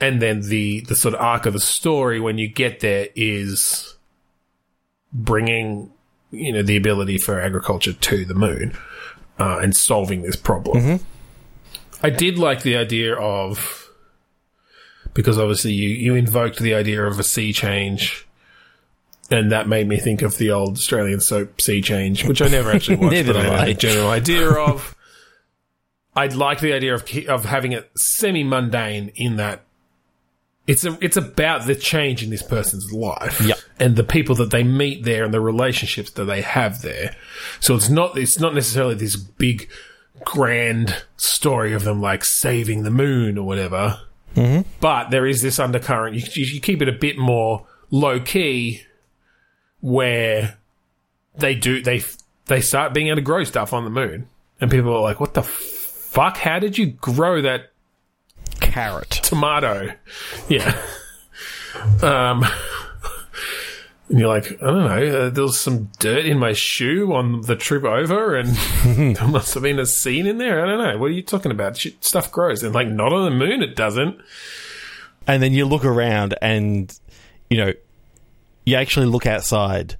and then the the sort of arc of the story when you get there is bringing you know the ability for agriculture to the moon uh, and solving this problem. I did like the idea of because obviously you you invoked the idea of a sea change. And that made me think of the old Australian soap Sea Change, which I never actually watched, but I know I. the general idea of. I'd like the idea of of having it semi mundane in that it's a, it's about the change in this person's life Yep. and the people that they meet there and the relationships that they have there. So it's not it's not necessarily this big grand story of them like saving the moon or whatever. Mm-hmm. But there is this undercurrent. You, you, you keep it a bit more low key, where they do they they start being able to grow stuff on the moon, and people are like, "What the fuck? How did you grow that Carrot. tomato. Yeah. Um, and you're like, I don't know, uh, there was some dirt in my shoe on the trip over, and there must have been a scene in there. I don't know. What are you talking about? Shit, stuff grows. And like, not on the moon, it doesn't. and then you look around and you know you actually look outside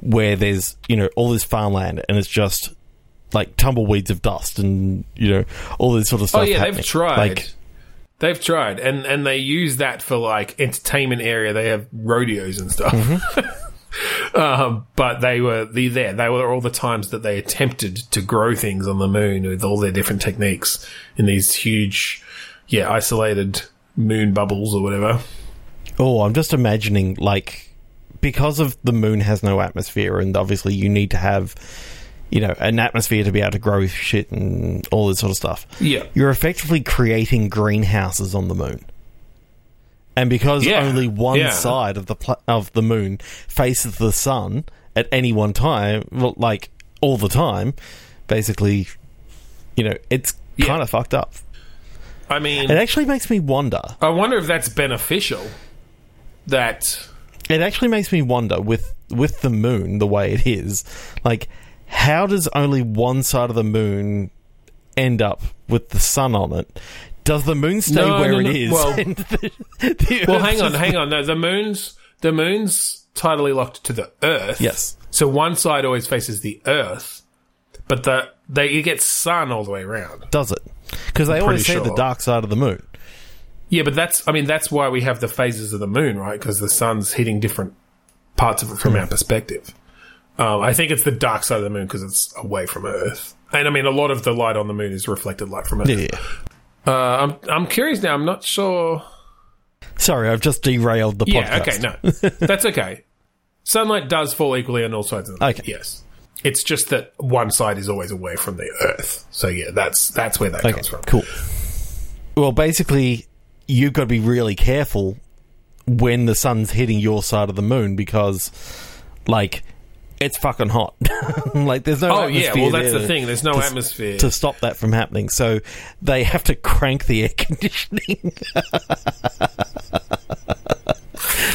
where there's you know all this farmland and it's just like tumbleweeds of dust and you know all this sort of stuff Oh, yeah, happening. they've tried. like They've tried, and and they use that for like entertainment area. They have rodeos and stuff. um, but they were the there. They were all the times that they attempted to grow things on the moon with all their different techniques in these huge, yeah, isolated moon bubbles or whatever. oh i'm just imagining like because of the moon has no atmosphere and obviously you need to have you know an atmosphere to be able to grow shit and all this sort of stuff Yeah, you're effectively creating greenhouses on the moon. And because Yeah, only one yeah. side of the pl- of the moon faces the sun at any one time, well, like all the time, basically, you know, it's Yeah. kind of fucked up. I mean, It actually makes me wonder. I wonder if that's beneficial. That It actually makes me wonder with with the moon the way it is, like how does only one side of the moon end up with the sun on it? Does the moon stay No, where no, it no. is? Well- the- the well, hang on, hang on. No, the moon's the moon's tidally locked to the Earth. Yes. So one side always faces the Earth, but the they you get sun all the way around. Does it? Because they always say the dark side of the moon. Yeah, but that's I mean that's why we have the phases of the moon, right? Because the sun's hitting different parts of it from our hmm. perspective. Um, I think it's the dark side of the moon because it's away from Earth, and I mean a lot of the light on the moon is reflected light from Earth. Yeah. Uh, I'm I'm curious now. I'm not sure. Sorry, I've just derailed the Yeah, podcast. okay, no, that's okay. Sunlight does fall equally on all sides of the moon. Okay. Yes. It's just that one side is always away from the Earth. So yeah, that's that's where that Okay, comes from. cool. Well, basically, you've got to be really careful when the sun's hitting your side of the moon because, like, it's fucking hot. like, there's no Oh yeah, well that's the thing. There's no to- atmosphere. to stop that from happening. So they have to crank the air conditioning.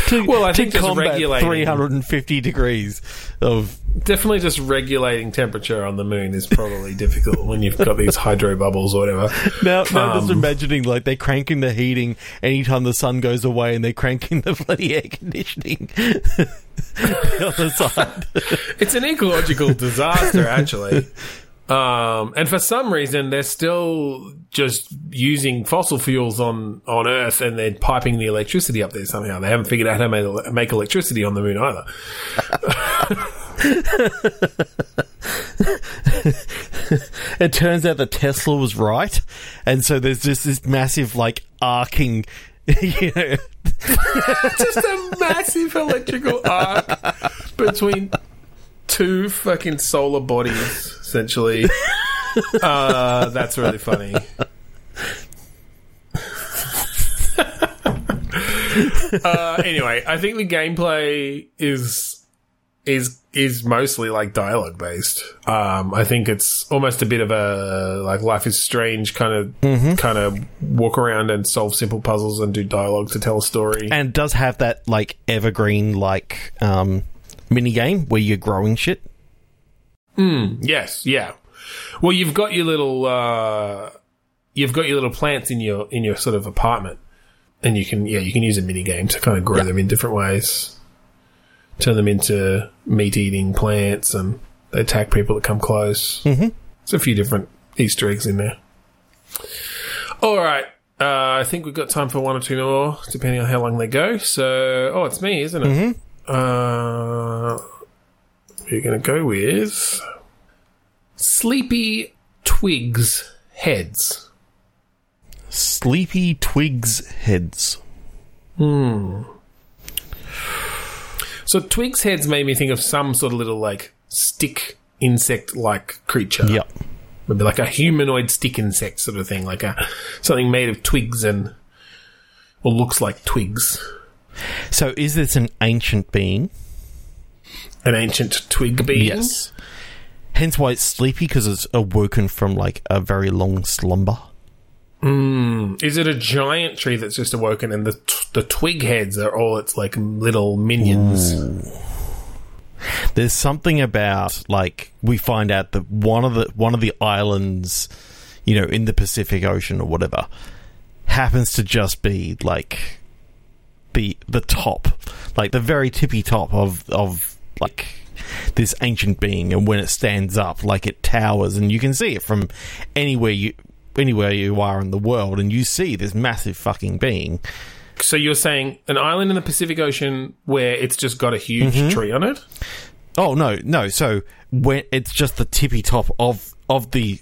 To, Well, I to think just combat regulating- 350 degrees of Definitely just regulating temperature on the moon is probably difficult when you've got these hydro bubbles or whatever. Now, now just Um, imagining like they're cranking the heating anytime the sun goes away, and they're cranking the bloody air conditioning the other side. It's an ecological disaster, actually. Um, and for some reason, they're still just using fossil fuels on, on Earth and they're piping the electricity up there somehow. They haven't figured out how to make, make electricity on the moon either. It turns out that Tesla was right, and so there's just this massive like arcing. You know, Just a massive electrical arc between two fucking solar bodies, essentially. Uh, that's really funny. uh, anyway, I think the gameplay is is is mostly like dialogue based. Um, I think it's almost a bit of a like Life is Strange kind of kind of walk around and solve simple puzzles and do dialogue to tell a story. and does have that like evergreen like um, mini game where you're growing shit. Yes, yeah. Well, you've got your little uh, you've got your little plants in your in your sort of apartment, and you can yeah you can use a mini game to kind of grow them in different ways, turn them into meat eating plants, and they attack people that come close. Mm-hmm. There's a few different Easter eggs in there. All right. Uh, I think we've got time for one or two more, depending on how long they go. So, oh, it's me, isn't it? Uh, we're going to go with Sleepy Twigs Heads. Sleepy twigs heads. Hmm. So Twigs Heads made me think of some sort of little like stick insect like creature. Yep. Maybe like a humanoid stick insect sort of thing, like a something made of twigs and or looks like twigs. So is this an ancient being? An ancient twig being. Yes. Hence why it's sleepy because it's awoken from like a very long slumber. Hmm. Is it a giant tree that's just awoken and the t- the twig heads are all its like little minions? There's something about like we find out that one of the one of the islands, you know, in the Pacific Ocean or whatever, happens to just be like the the top, like the very tippy top of of like this ancient being, and when it stands up, like it towers, and you can see it from anywhere you anywhere you are in the world, and you see this massive fucking being. So you're saying an island in the Pacific Ocean where it's just got a huge tree on it? Oh no, no. So when it's just the tippy top of of the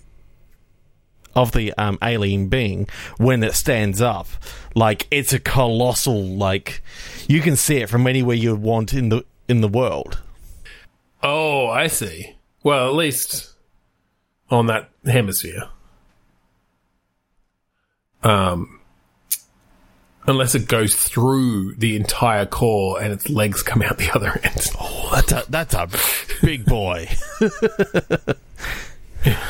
of the um, alien being when it stands up, like it's a colossal. Like you can see it from anywhere you want in the in the world. Oh, I see. Well, at least on that hemisphere. Um, unless it goes through the entire core and its legs come out the other end. Oh, that's a that's a big boy.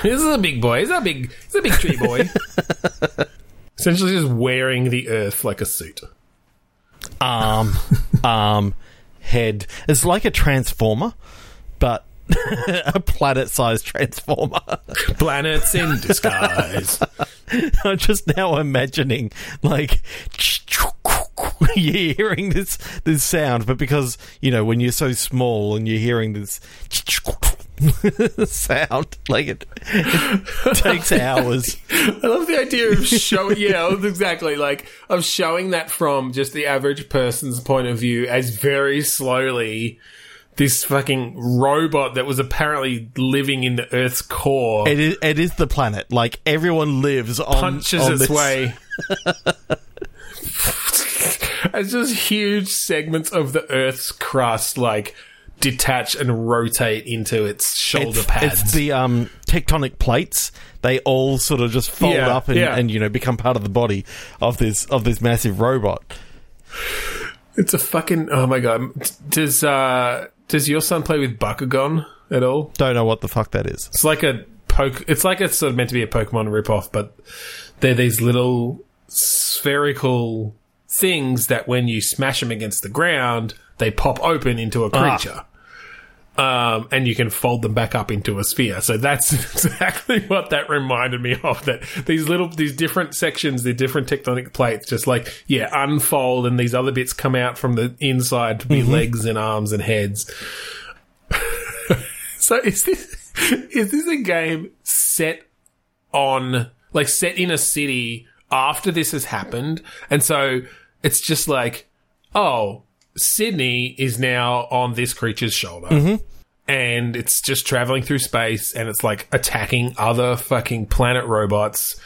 This is a big boy. He's a big. He's a big tree boy. Essentially, just wearing the earth like a suit. arm, arm, head. It's like a transformer, but a planet-sized transformer. Planets in disguise. I'm just now imagining like you're hearing this this sound, but because you know when you're so small and you're hearing this sound, like it, it takes hours. I love the idea of showing, yeah, exactly. Like, of showing that from just the average person's point of view as very slowly this fucking robot that was apparently living in the Earth's core It is it is the planet. Like everyone lives on punches on its this- way. It's just huge segments of the Earth's crust, like detach and rotate into its shoulder it's, pads. it's the um, tectonic plates. They all sort of just fold Yeah, up and, yeah. and you know become part of the body of this of this massive robot. It's a fucking oh my god. Does uh does your son play with Bakugan at all? Don't know what the fuck that is. It's like a poke. It's like it's sort of meant to be a Pokemon ripoff, but they're these little spherical things that when you smash them against the ground, they pop open into a Ah. Um, and you can fold them back up into a sphere. So that's exactly what that reminded me of. That these little, these different sections, the different tectonic plates, just like yeah, unfold, and these other bits come out from the inside to be legs and arms and heads. So is this is this a game set on like set in a city after this has happened? And so it's just like, oh, Sydney is now on this creature's shoulder. And it's just traveling through space and it's like attacking other fucking planet robots.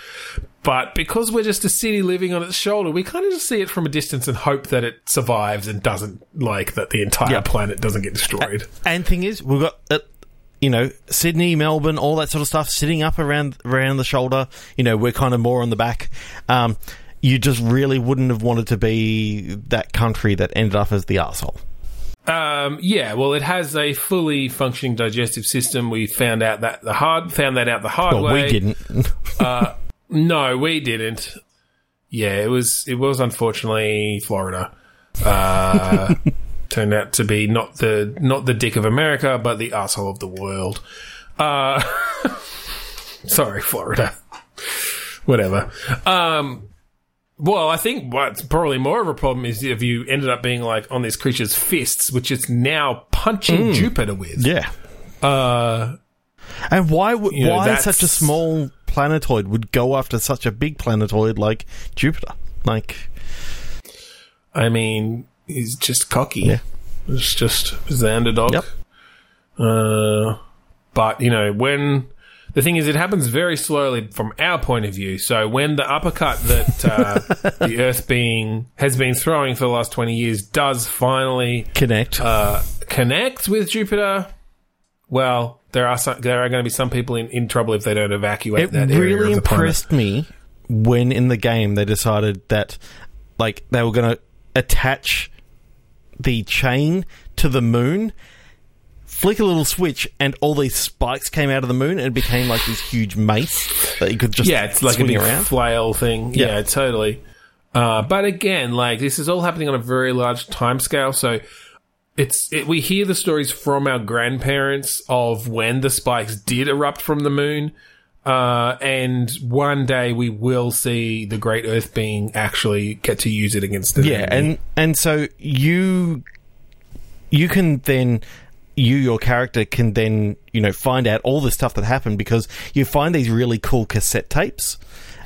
But because we're just a city living on its shoulder, we kind of just see it from a distance and hope that it survives and doesn't like that the entire Yeah. planet doesn't get destroyed. And thing is, we've got uh, you know Sydney, Melbourne, all that sort of stuff sitting up around around the shoulder. You know, we're kind of more on the back. Um, you just really wouldn't have wanted to be that country that ended up as the asshole. Um, yeah, well, it has a fully functioning digestive system. We found out that the hard found that out the hard Well, way. we didn't. No, we didn't. Yeah, it was it was unfortunately Florida. Uh, turned out to be not the not the dick of America, but the asshole of the world. Uh, sorry, Florida. Whatever. Um, well, I think what's probably more of a problem is if you ended up being like on this creature's fists, which it's now punching Jupiter with. yeah. Uh, And why would You know, why such a small planetoid would go after such a big planetoid like Jupiter? Like, I mean, he's just cocky. Yeah. It's just he's the underdog. Yep. Uh, but you know, when the thing is, it happens very slowly from our point of view. So when the uppercut that uh, the Earth being has been throwing for the last twenty years does finally connect. uh, connect with Jupiter, well, there are some, there are going to be some people in, in trouble if they don't evacuate it that area really of the planet. impressed me when in the game they decided that like they were going to attach the chain to the moon flick a little switch and all these spikes came out of the moon and it became like this huge mace that you could just yeah, it's like a big around. flail thing. Yeah, Yeah. totally. Uh, but again, like this is all happening on a very large time scale, so it's it, we hear the stories from our grandparents of when the spikes did erupt from the moon. Uh, and one day we will see the Great Earth Being actually get to use it against the Yeah, and and so you you can then you your character can then you know find out all the stuff that happened because you find these really cool cassette tapes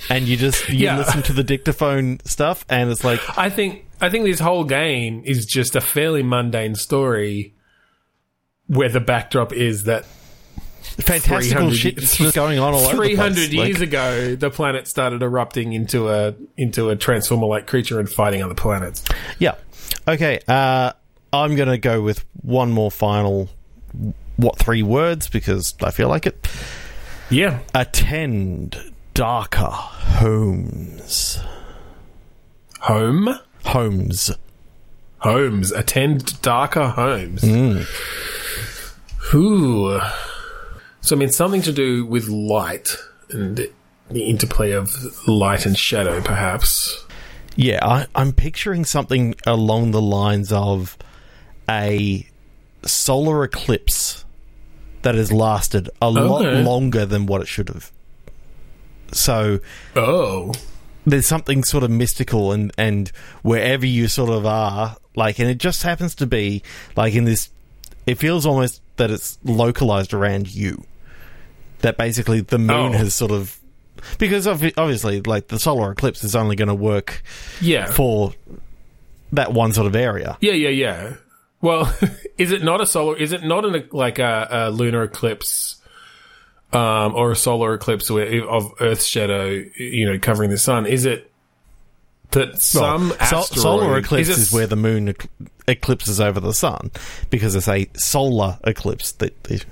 and you just you Yeah. listen to the dictaphone stuff and it's like I think I think this whole game is just a fairly mundane story where the backdrop is that fantastical shit just going on all over the Three place. hundred Like, years ago, the planet started erupting into a into a transformer-like creature and fighting other planets. Yeah. Okay. Uh, I'm going to go with one more final. What three words? Because I feel like it. Yeah, Attend darker homes. home, Homes. homes. Attend darker homes. Mm. Ooh. So I mean, something to do with light and the interplay of light and shadow, perhaps. Yeah, I, I'm picturing something along the lines of a solar eclipse that has lasted a lot longer than what it should have. So Oh, there's something sort of mystical and and wherever you sort of are like and it just happens to be like in this it feels almost that it's localized around you that basically the moon Oh. has sort of because obviously like the solar eclipse is only going to work yeah, for that one sort of area yeah, yeah, yeah. Well, is it not a solar? Is it not an like a, a lunar eclipse? Um, or a solar eclipse where, of Earth's shadow, you know, covering the sun. Is it that some Well, so- asteroid, solar eclipse is, where the moon ec- eclipses over the sun because it's a solar eclipse. That the,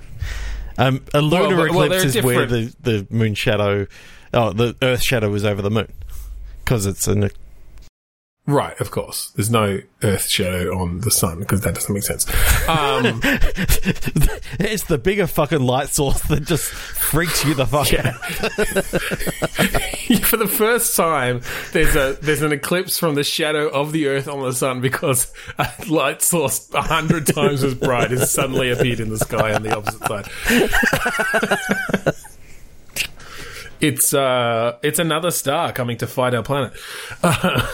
um, a lunar well, well, eclipse they're is where the, the moon shadow, oh, the Earth shadow is over the moon because it's an Right, of course. There's no Earth shadow on the sun because that doesn't make sense. Um, it's the bigger fucking light source that just freaks you the fuck out. for the first time, there's a there's an eclipse from the shadow of the Earth on the sun because a light source a hundred times as bright has suddenly appeared in the sky on the opposite side. it's uh, it's another star coming to fight our planet. Uh,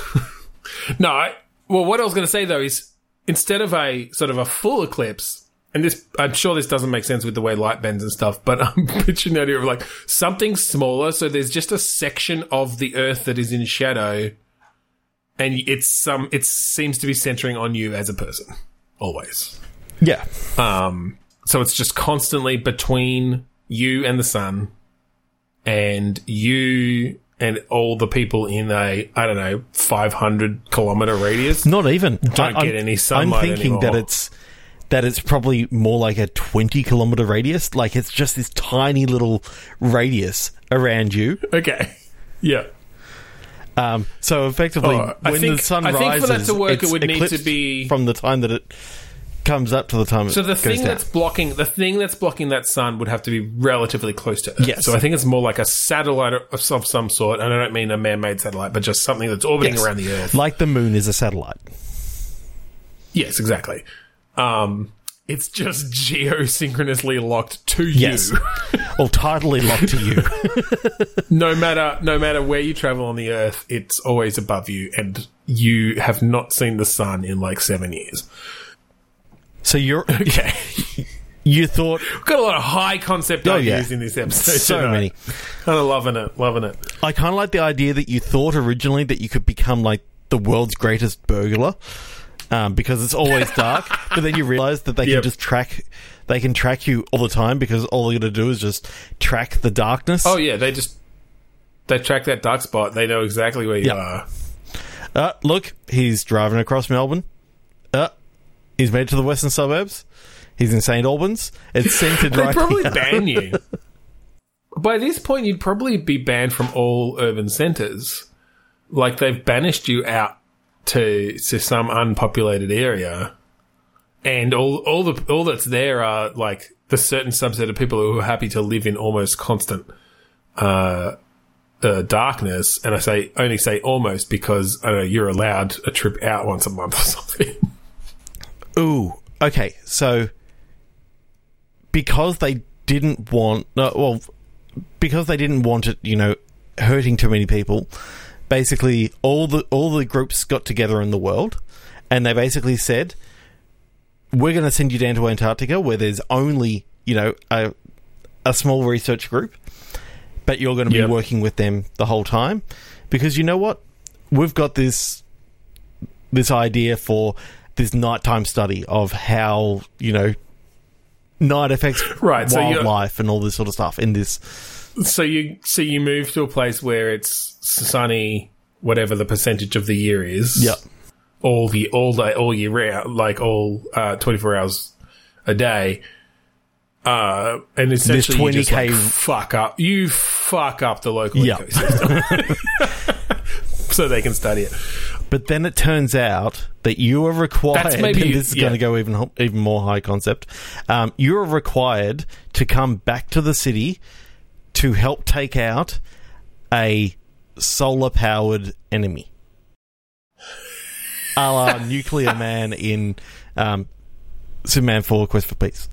no, I, well, what I was going to say though is instead of a sort of a full eclipse, and this, I'm sure this doesn't make sense with the way light bends and stuff, but I'm picturing the idea of like something smaller. So there's just a section of the Earth that is in shadow, and it's some, it seems to be centering on you as a person, always. Yeah. Um, so it's just constantly between you and the sun, and you and all the people in a I don't know 500 kilometer radius. Not even. Don't I- get any I'm sunlight thinking that it's that it's probably more like a 20 kilometer radius. Like it's just this tiny little radius around you. Okay. Yeah. Um, so effectively, Oh, when think- the sun I think for rises, that to work, it would need to be- from the time that it comes up to the time So the thing down. that's blocking the thing that's blocking that sun would have to be relatively close to Earth. Yes. So I think it's more like a satellite of some sort, and I don't mean a man-made satellite, but just something that's orbiting Yes. around the Earth. like the moon is a satellite. yes, exactly. Um, it's just geosynchronously locked to you. Yes. or tidally locked to you. no matter no matter where you travel on the Earth, it's always above you, and you have not seen the sun in like seven years. So you're Okay, you thought We've got a lot of high concept Oh, yeah. ideas in this episode. so tonight. many. Kind of loving it, loving it. I kind of like the idea that you thought originally that you could become like the world's greatest burglar um, because it's always dark, but then you realize that they Yep. can just track, they can track you all the time because all they're going to do is just track the darkness. Oh yeah, they just they track that dark spot. They know exactly where you are. Uh, look, he's driving across Melbourne. Uh, he's made it to the western suburbs. He's in St Albans. It's centered right. They'd probably here. ban you. By this point, you'd probably be banned from all urban centres. Like they've banished you out to to some unpopulated area, and all all the all that's there are like the certain subset of people who are happy to live in almost constant uh, uh, darkness. And I say only say almost because I don't know you're allowed a trip out once a month or something. Ooh, okay. So because they didn't want, no, well, because they didn't want it, you know, hurting too many people. Basically, all the all the groups got together in the world, and they basically said, "We're going to send you down to Antarctica, where there's only, you know, a a small research group, but you're going to be Yep. working with them the whole time, because you know what, we've got this this idea for this nighttime study of how you know night affects Right, so wildlife and all this sort of stuff in this. So you so you move to a place where it's sunny, whatever the percentage of the year is. Yep. All the all day, all year round, like all uh, twenty four hours a day. Uh, and essentially, you just 20K like, fuck up. You fuck up the local Yep. ecosystem, so they can study it. But then it turns out that you are required. That's maybe- and this is yeah. going to go even even more high concept. Um, you are required to come back to the city to help take out a solar powered enemy, a la Nuclear Man in um, Superman Four: Quest for Peace.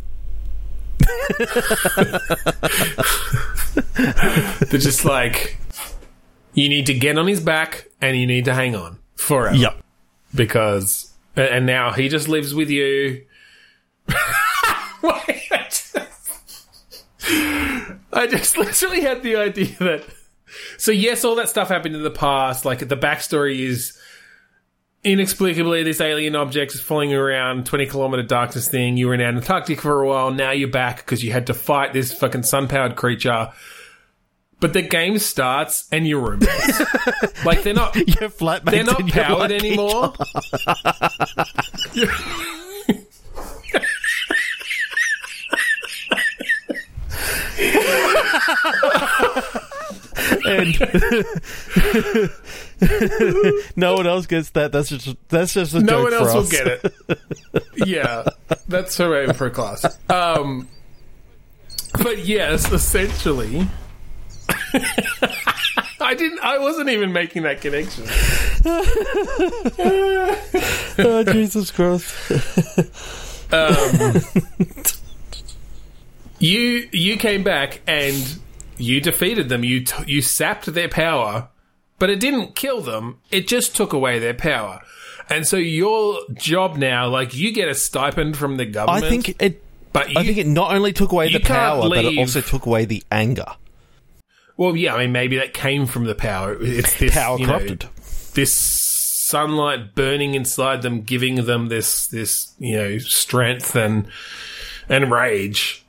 They're just like, you need to get on his back and you need to hang on forever. Yep. because and now he just lives with you. Wait, I just literally had the idea that. So yes, all that stuff happened in the past. Like the backstory is inexplicably this alien object is following you around 20 kilometer darkness thing. You were in Antarctica for a while. Now you're back because you had to fight this fucking sun powered creature. But the game starts and you're roommates. like they're not Your flatmates they're not powered anymore. and no one else gets that. That's just that's just a no one else will get it. yeah, that's her aim for class. Um, but yes, essentially, I didn't. I wasn't even making that connection. oh, Jesus Christ! Um, you you came back and you defeated them. You t- you sapped their power, but it didn't kill them. It just took away their power. And so your job now, like you get a stipend from the government. I think it. but you, I think it not only took away the power, but it also took away the anger. Well, yeah, I mean, maybe that came from the power. It's this Power you know, corrupted. this sunlight burning inside them, giving them this this you know strength and and rage.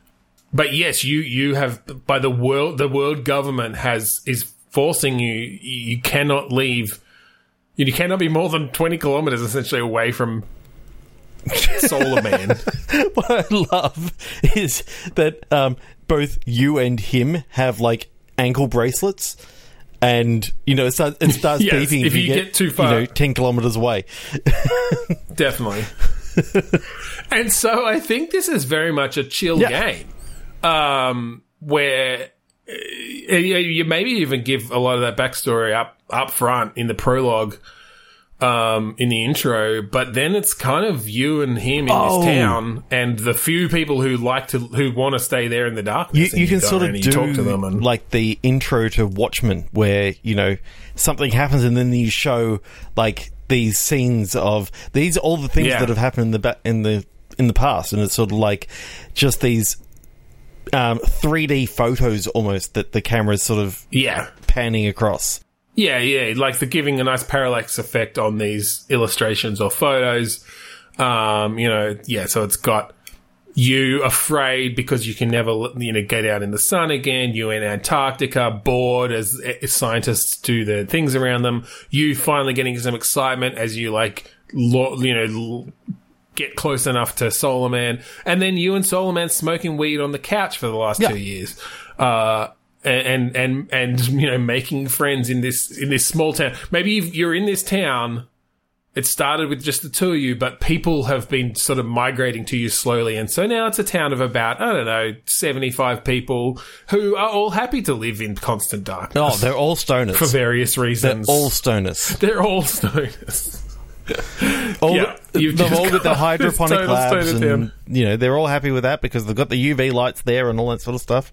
But yes, you you have by the world the world government has is forcing you. You cannot leave. You cannot be more than twenty kilometers essentially away from Solar Man. what I love is that um, both you and him have like ankle bracelets. And you know it starts, it starts Yes, beeping if you get too far. you know, ten kilometers away. Definitely. and so I think this is very much a chill Yeah. game, um, where uh, you, you maybe even give a lot of that backstory up up front in the prologue, um, in the intro, but then it's kind of you and him in Oh. this town, and the few people who like to who want to stay there in the You, darkness. and you can sort of do talk to them, and like the intro to Watchmen, where you know something happens, and then you show like these scenes of these all the things Yeah. that have happened in the ba- in the in the past, and it's sort of like just these um, 3D photos almost that the camera's sort of yeah, panning across. Yeah, yeah, like the giving a nice parallax effect on these illustrations or photos. Um, you know, yeah, so it's got you afraid because you can never, you know, get out in the sun again. You in Antarctica, bored as, as scientists do the things around them. You finally getting some excitement as you like, lo- you know, l- get close enough to Solar Man, and then you and Solar Man smoking weed on the couch for the last Yeah. two years. Uh, and and and you know making friends in this in this small town. Maybe you're in this town. It started with just the two of you, but people have been sort of migrating to you slowly, and so now it's a town of about I don't know seventy five people who are all happy to live in constant darkness. Oh, they're all stoners. for various reasons. they're all stoners. They're all stoners. All, Yeah, you've they've all got got hydroponic labs, and you know they're all happy with that because they've got the UV lights there and all that sort of stuff.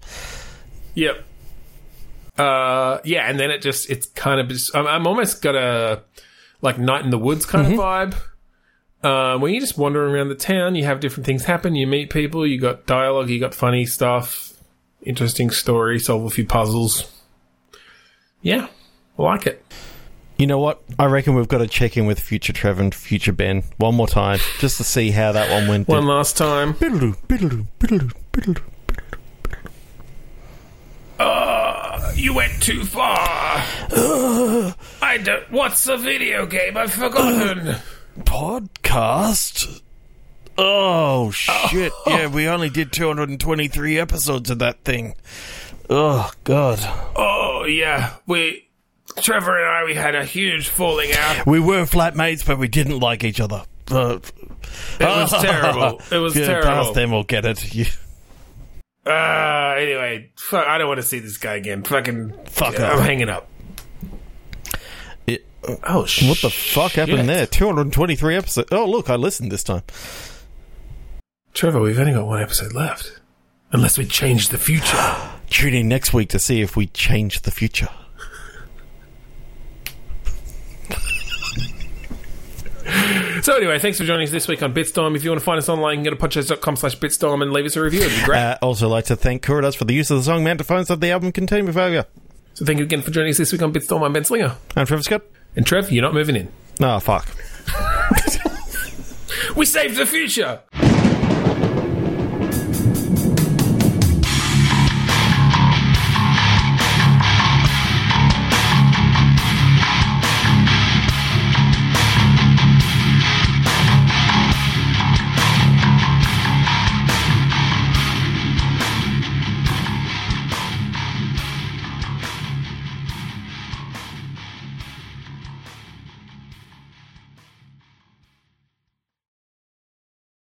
Yep. Uh, yeah, and then it just it's kind of just, I'm, I'm almost got a like night in the woods kind of vibe. Uh, when you just wander around the town, you have different things happen. You meet people. You got dialogue. You got funny stuff. Interesting story. Solve a few puzzles. Yeah, I like it. You know what? I reckon we've got to check in with future Trev and future Ben one more time just to see how that one went. One last time. Biddle-doo, biddle-doo, biddle-doo, biddle-doo. You went too far. I don't. What's a video game? I've forgotten. Podcast? Oh, shit. Yeah, we only did 223 episodes of that thing. Oh, God. oh yeah, we. Trevor and I, we had a huge falling out. We were flatmates, but we didn't like each other. Uh, It was terrible. It was yeah, terrible. Past them will get it. Uh, anyway, fuck, I don't want to see this guy again. Fucking Fuck I'm hanging up. it- Oh shit! what the fuck happened there? 223 episodes. Oh, look, I listened this time. Trevor? We've only got one episode left, unless we change the future. Tune in next week to see if we change the future. So anyway, thanks for joining us this week on Bitstorm. If you want to find us online, you can go to podcast.com slash bitstorm and leave us a review. It'd be great. Uh, also, like to thank Kuridas for the use of the song Mantophones of the album Containment Failure. so thank you again for joining us this week on Bitstorm. I'm Ben Slinger, I'm Trevor Scott. and Trev, you're not moving in. Oh, fuck. We saved the future.